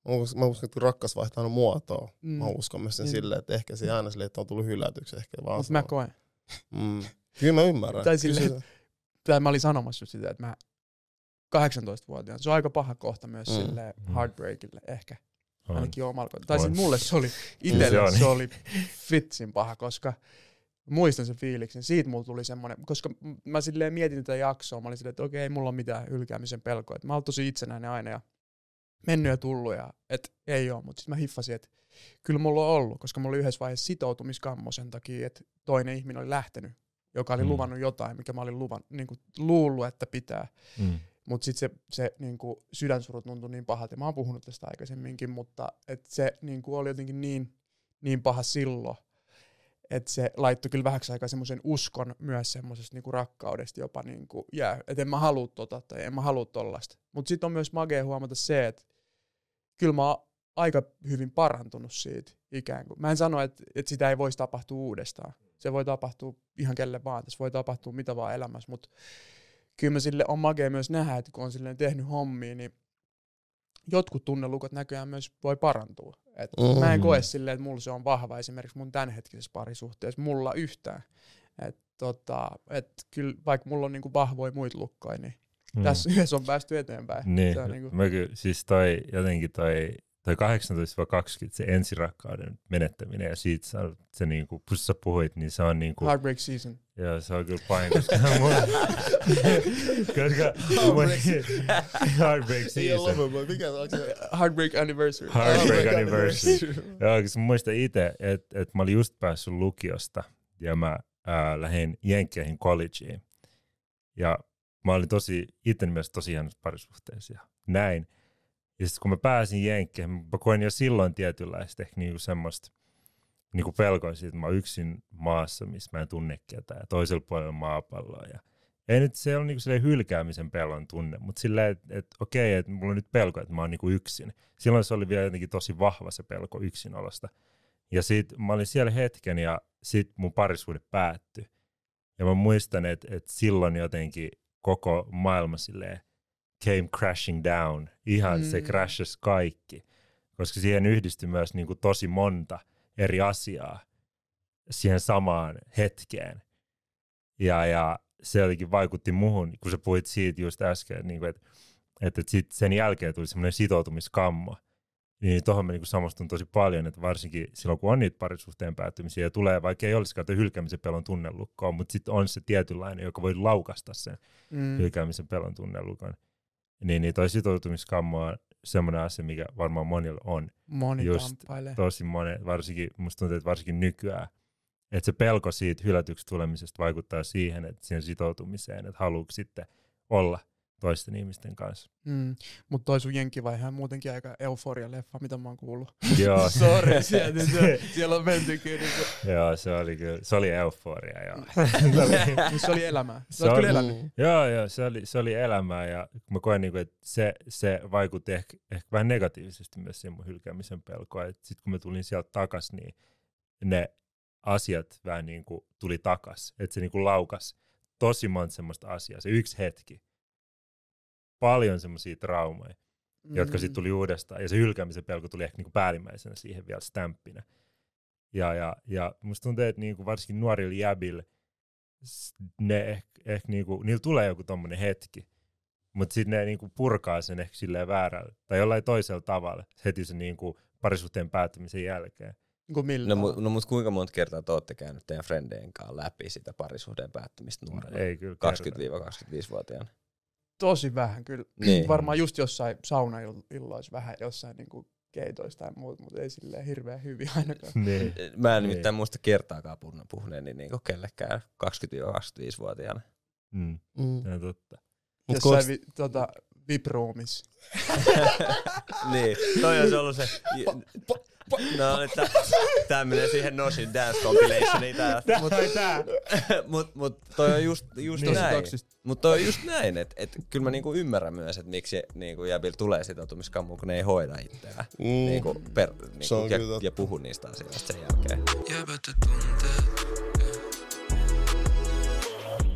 mä uskon, mä uskon että rakkas vaihtaa aina muotoa. Mm. Mä uskon myös sen Niin. silleen, että ehkä se aina silleen, että on tullut hylätyksi. Ehkä vaan mutta mä on- koen. Mm. Kyllä mä ymmärrän. Tai se- Tai mä olin sanomassa just sitä, että mä 18-vuotiaana, se on aika paha kohta myös Mm. mm. sille Mm. heartbreakille ehkä. On. Ainakin omalla kohdalla. Tai On. siis mulle se oli, Se itselle on. se oli fitsin paha, koska muistan sen fiiliksen. Siitä mulla tuli semmoinen, koska mä silleen mietin tätä jaksoa, mä olin silleen, että okei, ei mulla ole mitään hylkäämisen pelkoa. Et mä oon tosi itsenäinen aina ja mennyt ja tullut ja et ei oo, mutta sitten mä hiffasin, että kyllä mulla on ollut, koska mulla oli yhdessä vaiheessa sitoutumiskammo sen takia, että toinen ihminen oli lähtenyt, joka oli Mm. luvannut jotain, mikä mä olin luvan, niin kuin, luullut, että pitää. Mm. Mutta sitten se, se niinku, sydänsurut tuntui niin pahalta. Mä oon puhunut tästä aikaisemminkin, mutta et se niinku, oli jotenkin niin, niin paha silloin, että se laittoi kyllä vähäksi aikaa semmoisen uskon myös semmoisesta niinku, rakkaudesta jopa niinku, jää. Että en mä halua tota tai en mä halua tollasta. Mutta sitten on myös magea huomata se, että kyllä mä oon aika hyvin parantunut siitä ikään kuin. Mä en sano, että, että sitä ei voisi tapahtua uudestaan. Se voi tapahtua ihan kelle vaan. Se voi tapahtua mitä vaan elämässä, mutta kyllä mä sille on magea myös nähdä, että kun on silleen tehnyt hommia, niin jotkut tunnelukot näköjään myös voi parantua. Et Mm. Mä en koe silleen, että mulla se on vahva esimerkiksi mun tämänhetkisessä parisuhteessa, mulla yhtään. Et tota, et kyllä vaikka mulla on niinku vahvoja muita lukkoja, niin Mm. tässä (laughs) yhdessä on päästy eteenpäin. Niin, Se on niinku, mä kyllä, siis toi jotenkin toi, toi 18-20, se ensirakkauden menettäminen ja siitä sä, se niinku, kun sä puhuit, niin se on niinku, heartbreak season. joo, se on kyllä pahin, koska (laughs) mun, koska heartbreak Ei ole season, mikä se Heartbreak anniversary. Heartbreak anniversary. Joo, koska mä muistan itse, että et mä olin just päässyt lukiosta ja mä ää, lähdin Jenkkeihin collegeen. Ja mä olin tosi, itteni mielestä tosi hienossa parisuhteessa ja näin. Ja sitten kun mä pääsin Jenkkeihin, mä koin jo silloin tietynlaista ehkä niinku semmoista niinku pelkoa siitä, että mä oon yksin maassa, missä mä en tunne ketään ja toisella puolella maapalloa. Ja ei nyt se ole niinku hylkäämisen pelon tunne, mutta silleen, että et, okei, että mulla on nyt pelko, että mä oon niinku yksin. Silloin se oli vielä jotenkin tosi vahva se pelko yksinolosta. Ja sit mä olin siellä hetken ja sit mun parisuhde päättyi. Ja mä muistan, että, että silloin jotenkin koko maailma silleen came crashing down. Ihan mm. se crashasi kaikki. Koska siihen yhdistyi myös niin kuin tosi monta eri asiaa siihen samaan hetkeen. Ja, ja se jotenkin vaikutti muhun, kun sä puhuit siitä just äsken, niin kuin, että, että sit sen jälkeen tuli semmoinen sitoutumiskammo. Niin tuohon mä niinku samastun tosi paljon, että varsinkin silloin kun on niitä parisuhteen päättymisiä ja tulee, vaikka ei olisikaan tuo hylkäämisen pelon tunnelukkoa, mutta sitten on se tietynlainen, joka voi laukasta sen Mm. hylkäämisen pelon tunnelukon. Niin, niin toi sitoutumiskammo on semmoinen asia, mikä varmaan monilla on. Moni Just. Tosi monen, varsinkin, musta tuntuu, että varsinkin nykyään, että se pelko siitä hylätyksi tulemisesta vaikuttaa siihen, että siihen sitoutumiseen, että haluatko sitten olla toisten ihmisten kanssa. Mm. Mutta toi sun jenkkivaihe muutenkin aika euforia-leffa, mitä mä oon kuullut. Joo, (laughs) Sori, siellä, siellä, (laughs) siellä on mentykin. Niin joo, se oli kyllä, se oli euforia, joo. (laughs) se oli elämää. Se oot oli- kyllä elänyt. Mm. Joo, joo, se oli, se oli elämää ja mä koen, niin kuin, että se, se vaikutti ehkä, ehkä vähän negatiivisesti myös siihen mun hylkäämisen pelkoon. Sitten kun mä tulin sieltä takas, niin ne asiat vähän niin kuin tuli takas. Että se niin kuin laukas tosi monta semmoista asiaa. Se yksi hetki. Paljon semmoisia traumaja, mm. jotka sitten tuli uudestaan. Ja se hylkäämisen pelko tuli ehkä niin kuin päällimmäisenä siihen vielä stämppinä. Ja, ja, ja musta tuntuu, että niin kuin varsinkin nuorilla jäbillä s- ne ehkä, ehkä niinku, niillä tulee joku tommonen hetki, mutta sitten ne niinku purkaa sen ehkä silleen väärällä tai jollain toisella tavalla heti sen niinku parisuhteen päättymisen jälkeen. Niin millä No, mu, no mutta kuinka monta kertaa te olette käynyt teidän frendeen kanssa läpi sitä parisuhteen päättymistä nuorena? Ei kyllä 20-25-vuotiaana. Tosi vähän kyllä. Niin. Varmaan just jossain saunailloissa vähän jossain niinku keitoissa tai muut, mutta ei silleen hirveän hyvin ainakaan. (laughs) Niin. Mä en Niin. nimittäin muista kertaakaan puhuneen, puhuneeni niinku kellekään 20-25-vuotiaana. Mm, Mm. on totta. Mut Jossain vi, tota, VIP-roomissa. (laughs) niin, toi olisi ollut se... (laughs) No, että tää menee siihen Noshin Dance Compilationiin tää. Mut, tää. (laughs) mut, mut toi on just, just Niin. näin. Mutta toi on just näin, että et, kyllä mä niinku ymmärrän myös, että miksi niinku jäbillä tulee sitoutumiskammu, kun ne ei hoida itseään. Mm. Niinku per, niinku, ja, kyllä ja puhu niistä asioista sen jälkeen.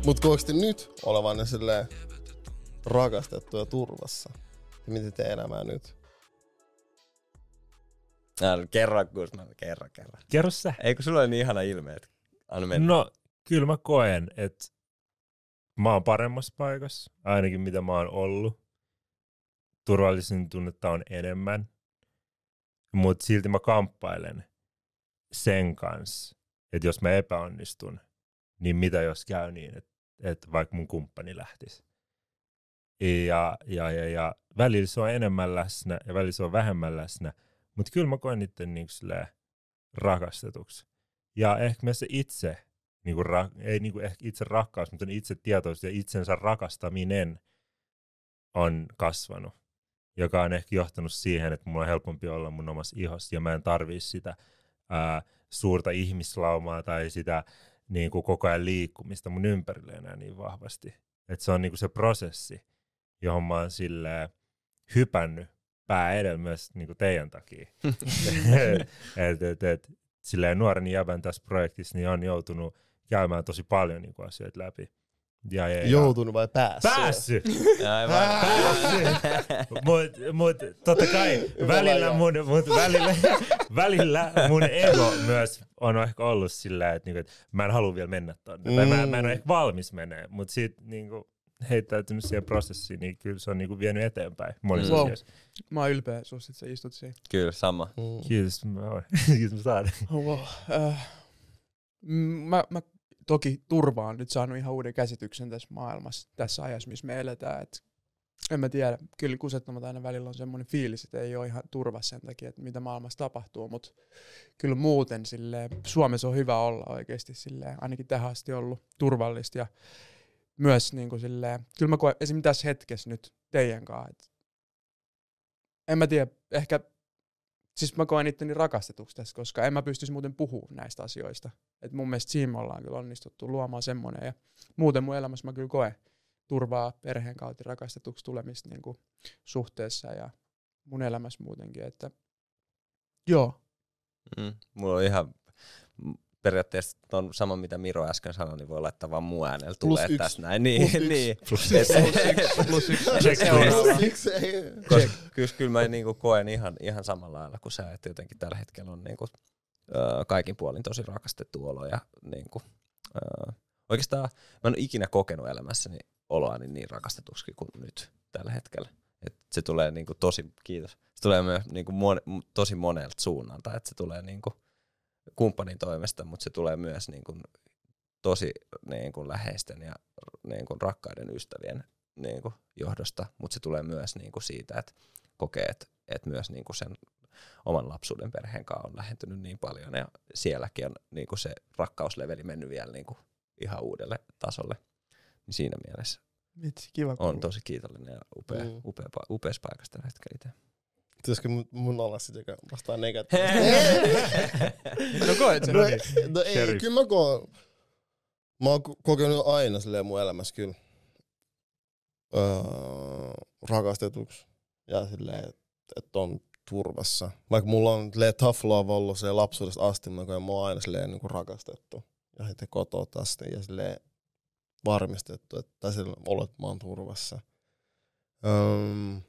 Mut koekste nyt olevanne silleen rakastettu ja turvassa? Ja miten te elämää nyt? Älä, kerran, kun mä kerran, kerran. Kerro sä. Eikö sulla ole niin ihana ilme, että anna mennä. No, kyllä mä koen, että mä oon paremmassa paikassa, ainakin mitä mä oon ollut. Turvallisin tunnetta on enemmän, mutta silti mä kamppailen sen kanssa, että jos mä epäonnistun, niin mitä jos käy niin, että, että vaikka mun kumppani lähtisi. Ja, ja, ja, ja välillä se on enemmän läsnä ja välillä se on vähemmän läsnä, mutta kyllä mä koen itse niin rakastetuksi. Ja ehkä myös se itse, niinku ra, ei niinku ehkä itse rakkaus, mutta itse tietoisuus ja itsensä rakastaminen on kasvanut, joka on ehkä johtanut siihen, että mulla on helpompi olla mun omassa ihossa ja mä en tarvii sitä ää, suurta ihmislaumaa tai sitä niinku koko ajan liikkumista mun ympärille enää niin vahvasti. Et se on niinku se prosessi, johon mä oon silleen hypännyt pää edellä myös niinku teidän takia. (laughs) et, et, et, silleen nuoren jäbän tässä projektissa niin on joutunut käymään tosi paljon niinku asioita läpi. Ja, ja, ja. Joutunut vai päässyt? Päässyt! (laughs) Aivan. mut, mut totta kai välillä mun, mut välillä, välillä mun ego myös on ehkä ollut sillä, että, niinku, että mä en halua vielä mennä tonne. Tai mä, mä en ole ehkä valmis menee, mutta sit niinku, heittäytynyt siihen prosessiin, niin kyllä se on niinku vienyt eteenpäin monissa Wow. asioissa. Mä oon ylpeä susta, että sä istut siinä. Kyllä, sama. Mm. Kiitos, mä oon. (laughs) Kiitos, mä saan. Oh, wow. äh, mm, mä, mä toki turvaan nyt saanut ihan uuden käsityksen tässä maailmassa, tässä ajassa, missä me eletään. Et en mä tiedä, kyllä kusettomat aina välillä on semmoinen fiilis, että ei ole ihan turva sen takia, että mitä maailmassa tapahtuu, mutta kyllä muuten silleen, Suomessa on hyvä olla oikeasti silleen, ainakin tähän asti ollut turvallista ja myös niin kuin silleen, kyllä mä koen esim. tässä hetkessä nyt teidän kanssa, että en mä tiedä, ehkä siis mä koen itteni rakastetuksi tässä, koska en mä pystyisi muuten puhumaan näistä asioista. Et mun mielestä siinä me ollaan kyllä onnistuttu luomaan semmoinen. Ja muuten mun elämässä mä kyllä koen turvaa perheen kautta rakastetuksi tulemista niin kuin suhteessa ja mun elämässä muutenkin. Että joo, Mm. Mulla on ihan periaatteessa on sama mitä Miro äsken sanoi, niin voi laittaa vaan mun äänellä tulee yksi. tässä näin. Niin, Plus yksi. niin. Plus Et- plus yksi. Siksi (laughs) ei. Koska kyllä, kyllä mä niinku koen ihan, ihan samalla lailla kuin sä, että jotenkin tällä hetkellä on niinku, ö, kaikin puolin tosi rakastettu olo. Ja niinku, ö, oikeastaan mä en ole ikinä kokenut elämässäni oloani niin rakastetuksi kuin nyt tällä hetkellä. Et se tulee niinku tosi, kiitos, se tulee myös niinku mon, tosi monelta suunnalta, että se tulee niinku kumppanin toimesta, mutta se tulee myös niinku tosi niinku läheisten ja niinku rakkaiden ystävien niinku johdosta, mutta se tulee myös niinku siitä, että kokee, että et myös niinku sen oman lapsuuden perheen kanssa on lähentynyt niin paljon ja sielläkin on niinku se rakkausleveli mennyt vielä niinku ihan uudelle tasolle. Niin siinä mielessä Vitsi, kiva on kuulla. tosi kiitollinen ja upea, Mm. upea, pa- upeassa paikassa tällä hetkellä itse. Pitäisikö mun, olla sit, joka vastaa negatiivisesti? No koet sen. no, no ei, Sheriff. kyllä mä koen, mä oon ko- kokenut aina silleen mun elämässä kyllä öö, rakastetuksi ja silleen, että et on turvassa. Vaikka mulla on silleen tough love ollut se lapsuudesta asti, mä koen mua aina silleen niin rakastettu ja sitten kotoa asti ja silleen varmistettu, että tai silleen olet, että mä oon turvassa. Öm,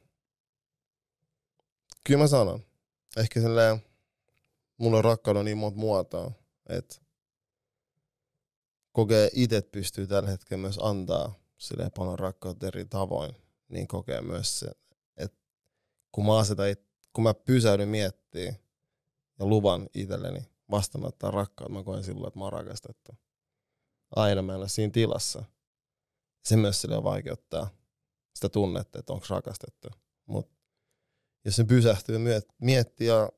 kyllä mä sanon. Ehkä silleen, mulla on rakkauden niin monta muotoa, että kokee itse pystyy tällä hetkellä myös antaa silleen paljon rakkautta eri tavoin, niin kokee myös se, että kun mä, asetan, kun mä pysäydyn miettimään ja luvan itselleni vastaanottaa rakkautta, mä koen silloin, että mä oon rakastettu. Aina mä en ole siinä tilassa. Se myös silleen vaikeuttaa sitä tunnetta, että onko rakastettu. Mutta jos se pysähtyy miet- miettiä ja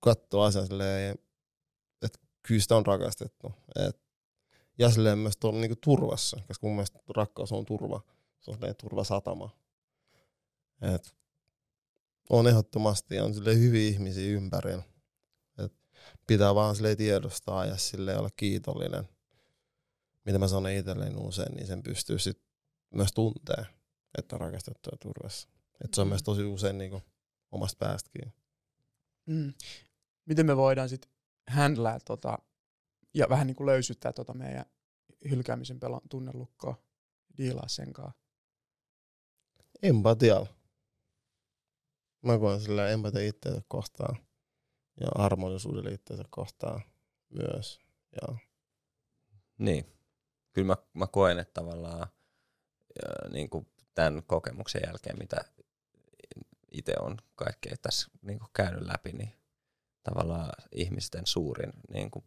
katsoo asian silleen, että kyllä sitä on rakastettu. Et, ja silleen myös tuolla niinku turvassa, koska mun mielestä rakkaus on turva. Se on silleen turvasatama. Et on ehdottomasti on silleen hyviä ihmisiä ympärillä. Et pitää vaan silleen tiedostaa ja silleen olla kiitollinen. Mitä mä sanon itselleen usein, niin sen pystyy sit myös tuntee, että on rakastettu turvassa. Et se on myös tosi usein niinku omasta päästäkin. Mm. Miten me voidaan sitten handlaa tota, ja vähän niin kuin löysyttää tota meidän hylkäämisen pelon tunnelukkoa, diilaa sen kanssa. Empatialla. Mä koen sillä empatia itseänsä kohtaan ja harmonisuudelle itseänsä kohtaan myös. Ja Niin. Kyllä mä, mä koen, että tavallaan ja, niin kuin tämän kokemuksen jälkeen, mitä itse on kaikkea tässä niin kuin käynyt läpi, niin tavallaan ihmisten suurin niin kuin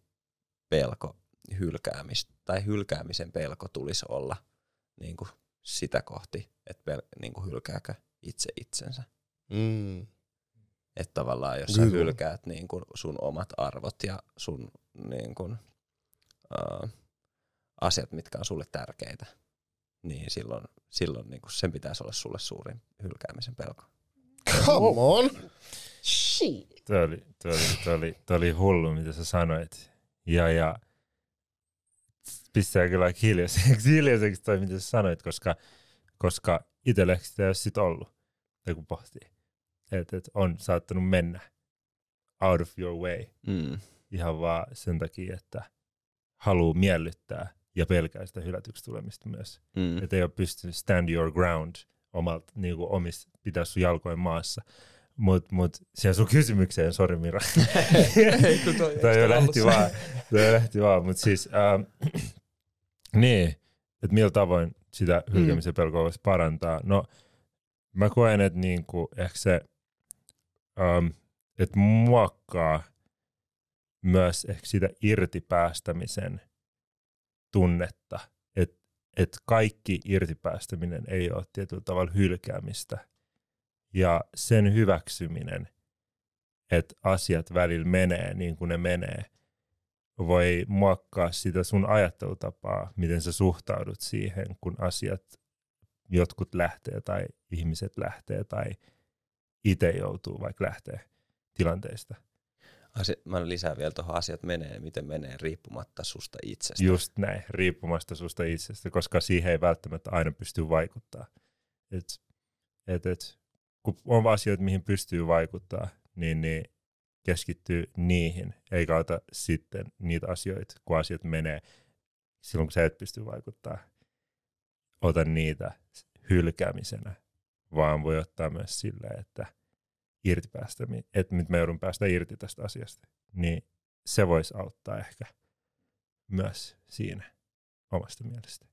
pelko hylkäämistä tai hylkäämisen pelko tulisi olla niin kuin sitä kohti, että pel- niin kuin hylkääkö itse itsensä. mm, Että tavallaan jos sä Kyllä. hylkäät niin kuin sun omat arvot ja sun niin kuin, uh, asiat, mitkä on sulle tärkeitä, niin silloin, silloin niin kuin sen pitäisi olla sulle suurin hylkäämisen pelko. Come on! Tuo oli, tuo oli, tuo oli, tuo oli hullu, mitä sä sanoit. Ja, ja pistää kyllä hiljaiseksi, (laughs) hiljaiseksi toi, mitä sä sanoit, koska, koska itselle sitä ei ole sit ollut, tai kun pohtii. Että et on saattanut mennä out of your way Mm. ihan vaan sen takia, että haluaa miellyttää ja pelkää sitä hylätyksi tulemista myös. Mm. Että ei ole pystynyt stand your ground omalta, niin kuin omista, pitää sun jalkojen maassa. Mutta mut, siihen sun kysymykseen, sori Mira. (laughs) Ei, kun toi- Toi jo lähti vaan. Toi lähti vaan, mutta siis ähm, (clears throat) niin, että millä tavoin sitä hylkäämisen pelkoa voisi parantaa. No, mä koen, että niinku ehkä se, ähm, että muokkaa myös ehkä sitä irtipäästämisen tunnetta, että et kaikki irtipäästäminen ei ole tietyllä tavalla hylkäämistä. Ja sen hyväksyminen, että asiat välillä menee niin kuin ne menee, voi muokkaa sitä sun ajattelutapaa, miten sä suhtaudut siihen, kun asiat, jotkut lähtee tai ihmiset lähtee tai itse joutuu vaikka lähtee tilanteista. Asia, mä lisään vielä tuohon asiat menee, miten menee riippumatta susta itsestä. Just näin, riippumasta susta itsestä, koska siihen ei välttämättä aina pysty vaikuttaa. Et, et, et, kun on asioita, mihin pystyy vaikuttaa, niin, niin keskittyy niihin, eikä ota sitten niitä asioita, kun asiat menee silloin, kun sä et pysty vaikuttaa. Ota niitä hylkäämisenä, vaan voi ottaa myös silleen, että irti päästä, että nyt mä joudun päästä irti tästä asiasta. Niin se voisi auttaa ehkä myös siinä omasta mielestä.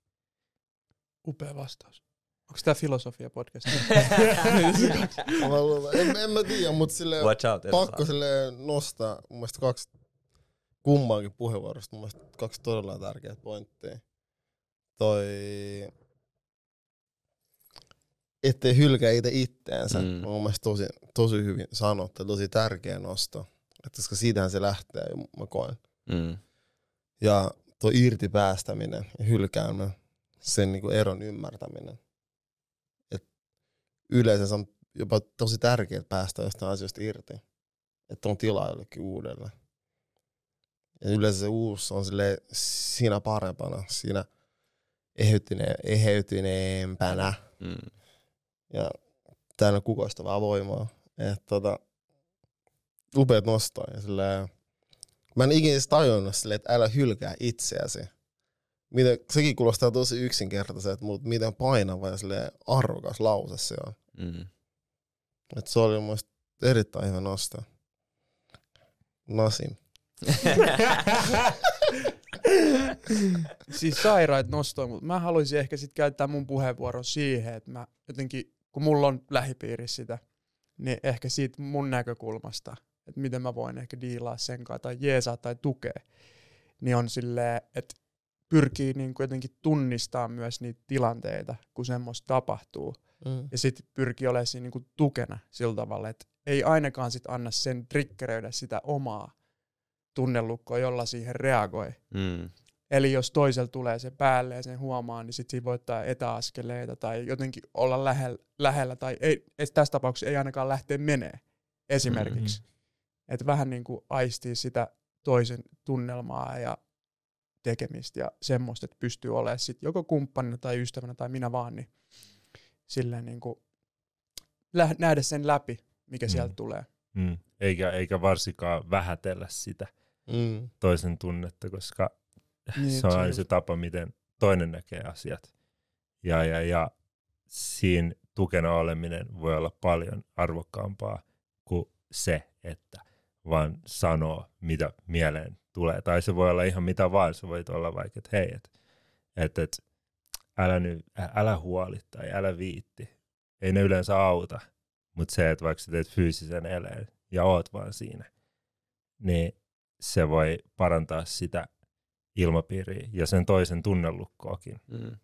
Upea vastaus. Onks tää filosofia podcast? (laughs) Mä luulen- en, en mä tiedä, mutta sille Watch out. pakko sille nostaa mun mielestä kaksi kummankin puheenvuorosta, mun mielestä kaksi todella tärkeää pointtia. Toi, ettei hylkää itse itteensä, Mm. mm. mun mielestä tosi, tosi hyvin sanottu ja tosi tärkeä nosto. Et koska siitähän se lähtee, mä koen. Mm. Ja tuo irti päästäminen ja hylkääminen, sen niinku eron ymmärtäminen. Et yleensä se on jopa tosi tärkeää päästä jostain asioista irti. Että on tilaa jollekin uudelle. Ja yleensä se uusi on sille siinä parempana, siinä eheytyneempänä. Mm. Ja täällä on kukoistavaa voimaa. Että tota, upeat nostoa. Ja silleen, mä en ikinä edes tajunnut silleen, että älä hylkää itseäsi. Miten, sekin kuulostaa tosi yksinkertaiselta, mutta miten painava ja silleen arvokas lause se on. Mm. Et se oli mun mielestä erittäin hyvä nosto. Nasim. (laughs) siis sairaat nostoja, mutta mä haluaisin ehkä sit käyttää mun puheenvuoron siihen, että mä jotenkin, kun mulla on lähipiirissä sitä, niin ehkä siitä mun näkökulmasta, että miten mä voin ehkä diilaa sen kanssa tai jeesaa tai tukea, niin on silleen, että pyrkii niin kuin jotenkin tunnistaa myös niitä tilanteita, kun semmoista tapahtuu. Mm. Ja sitten pyrkii olemaan siinä niin kuin tukena sillä tavalla, että ei ainakaan sit anna sen triggeröidä sitä omaa tunnelukkoa, jolla siihen reagoi. Mm. Eli jos toisella tulee se päälle ja sen huomaa, niin sitten siinä voi ottaa etäaskeleita tai jotenkin olla lähellä, lähellä tai ei, et tässä tapauksessa ei ainakaan lähteä menee esimerkiksi. Mm-hmm. Että vähän niin kuin aistii sitä toisen tunnelmaa ja tekemistä ja semmoista, että pystyy olemaan sitten joko kumppanina tai ystävänä tai minä vaan, niin silleen niin kuin lä- nähdä sen läpi, mikä mm. sieltä tulee. Mm. Eikä, eikä varsinkaan vähätellä sitä Mm. toisen tunnetta, koska Niin, (laughs) se on se aina se tapa, miten toinen näkee asiat. Ja, ja, ja siinä tukena oleminen voi olla paljon arvokkaampaa kuin se, että vaan sanoo, mitä mieleen tulee. Tai se voi olla ihan mitä vaan. Se voi olla vaikka, että hei, että et, et, älä, nyt, älä huoli tai älä viitti. Ei ne yleensä auta, mutta se, että vaikka sä teet fyysisen eleen ja oot vaan siinä, niin se voi parantaa sitä ilmapiiriä ja sen toisen tunnelukkoakin. Mm.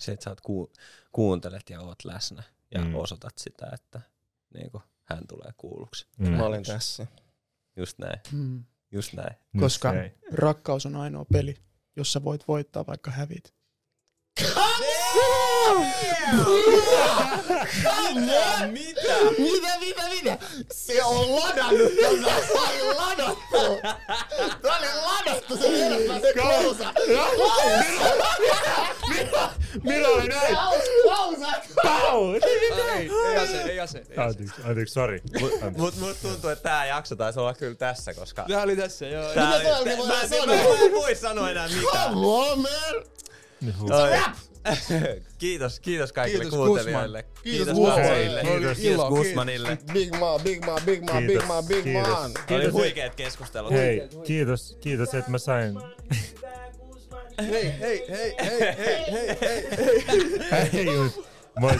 Se, että sä oot ku- kuuntelet ja oot läsnä ja Mm. osoitat sitä, että niin kuin, hän tulee kuulluksi. Mm. Mä olin tässä. Just näin, Mm. just näin. Koska- ei. Rakkaus on ainoa peli, jossa voit voittaa vaikka hävit. Mitä? Mitä, mitä, mitä? Se on ladannut tätä. Se oli ladattu. Tämä oli ladattu se verran se klausa. Minä olin näin! Klausa. Pau! Ei, ei ase, ei ase. Anteeksi, anteeksi, sori. Mut musta tuntuu, että tää jakso taisi olla kyllä tässä, koska... Tää oli tässä, joo. Tää Mitä mä, voidaan mä, en voi sanoa enää mitään. Come on, man. Oi. (laughs) kiitos, kiitos kaikille Kiitos, kuuntelijoille. Guzman. Kiitos Kiitos. Kiitos, Kiitos, Guzmanille. Big ma, big ma, big ma, big Kiitos, ma, big kiitos. man. Oli Kiitos. huikeet keskustelut. Hei, kiitos, kiitos, että mä sain. Hei, hei, hei, hei, hei, hei, hei. Ei just. Mut...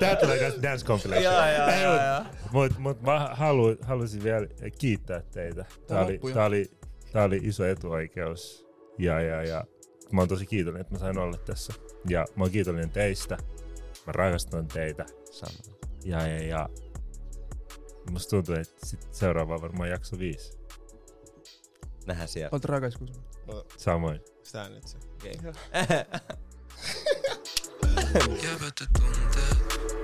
Tää tulee kans dance compilation. Joo, joo, Ei, joo, mut- joo. Mut, mut mä halu, halusin vielä kiittää teitä. Tää oli, loppu jo. tää, oli, tää oli iso etuoikeus. Ja, ja, ja mä oon tosi kiitollinen, että mä sain olla tässä. Ja mä oon kiitollinen teistä. Mä rakastan teitä. Sama. Ja, ja, ja musta tuntuu, että sit seuraava on varmaan jakso viisi. Nähdään siellä. Oot rakas Kusma. Samoin. Sitä nyt se. Okay. (laughs) (laughs) Tunteet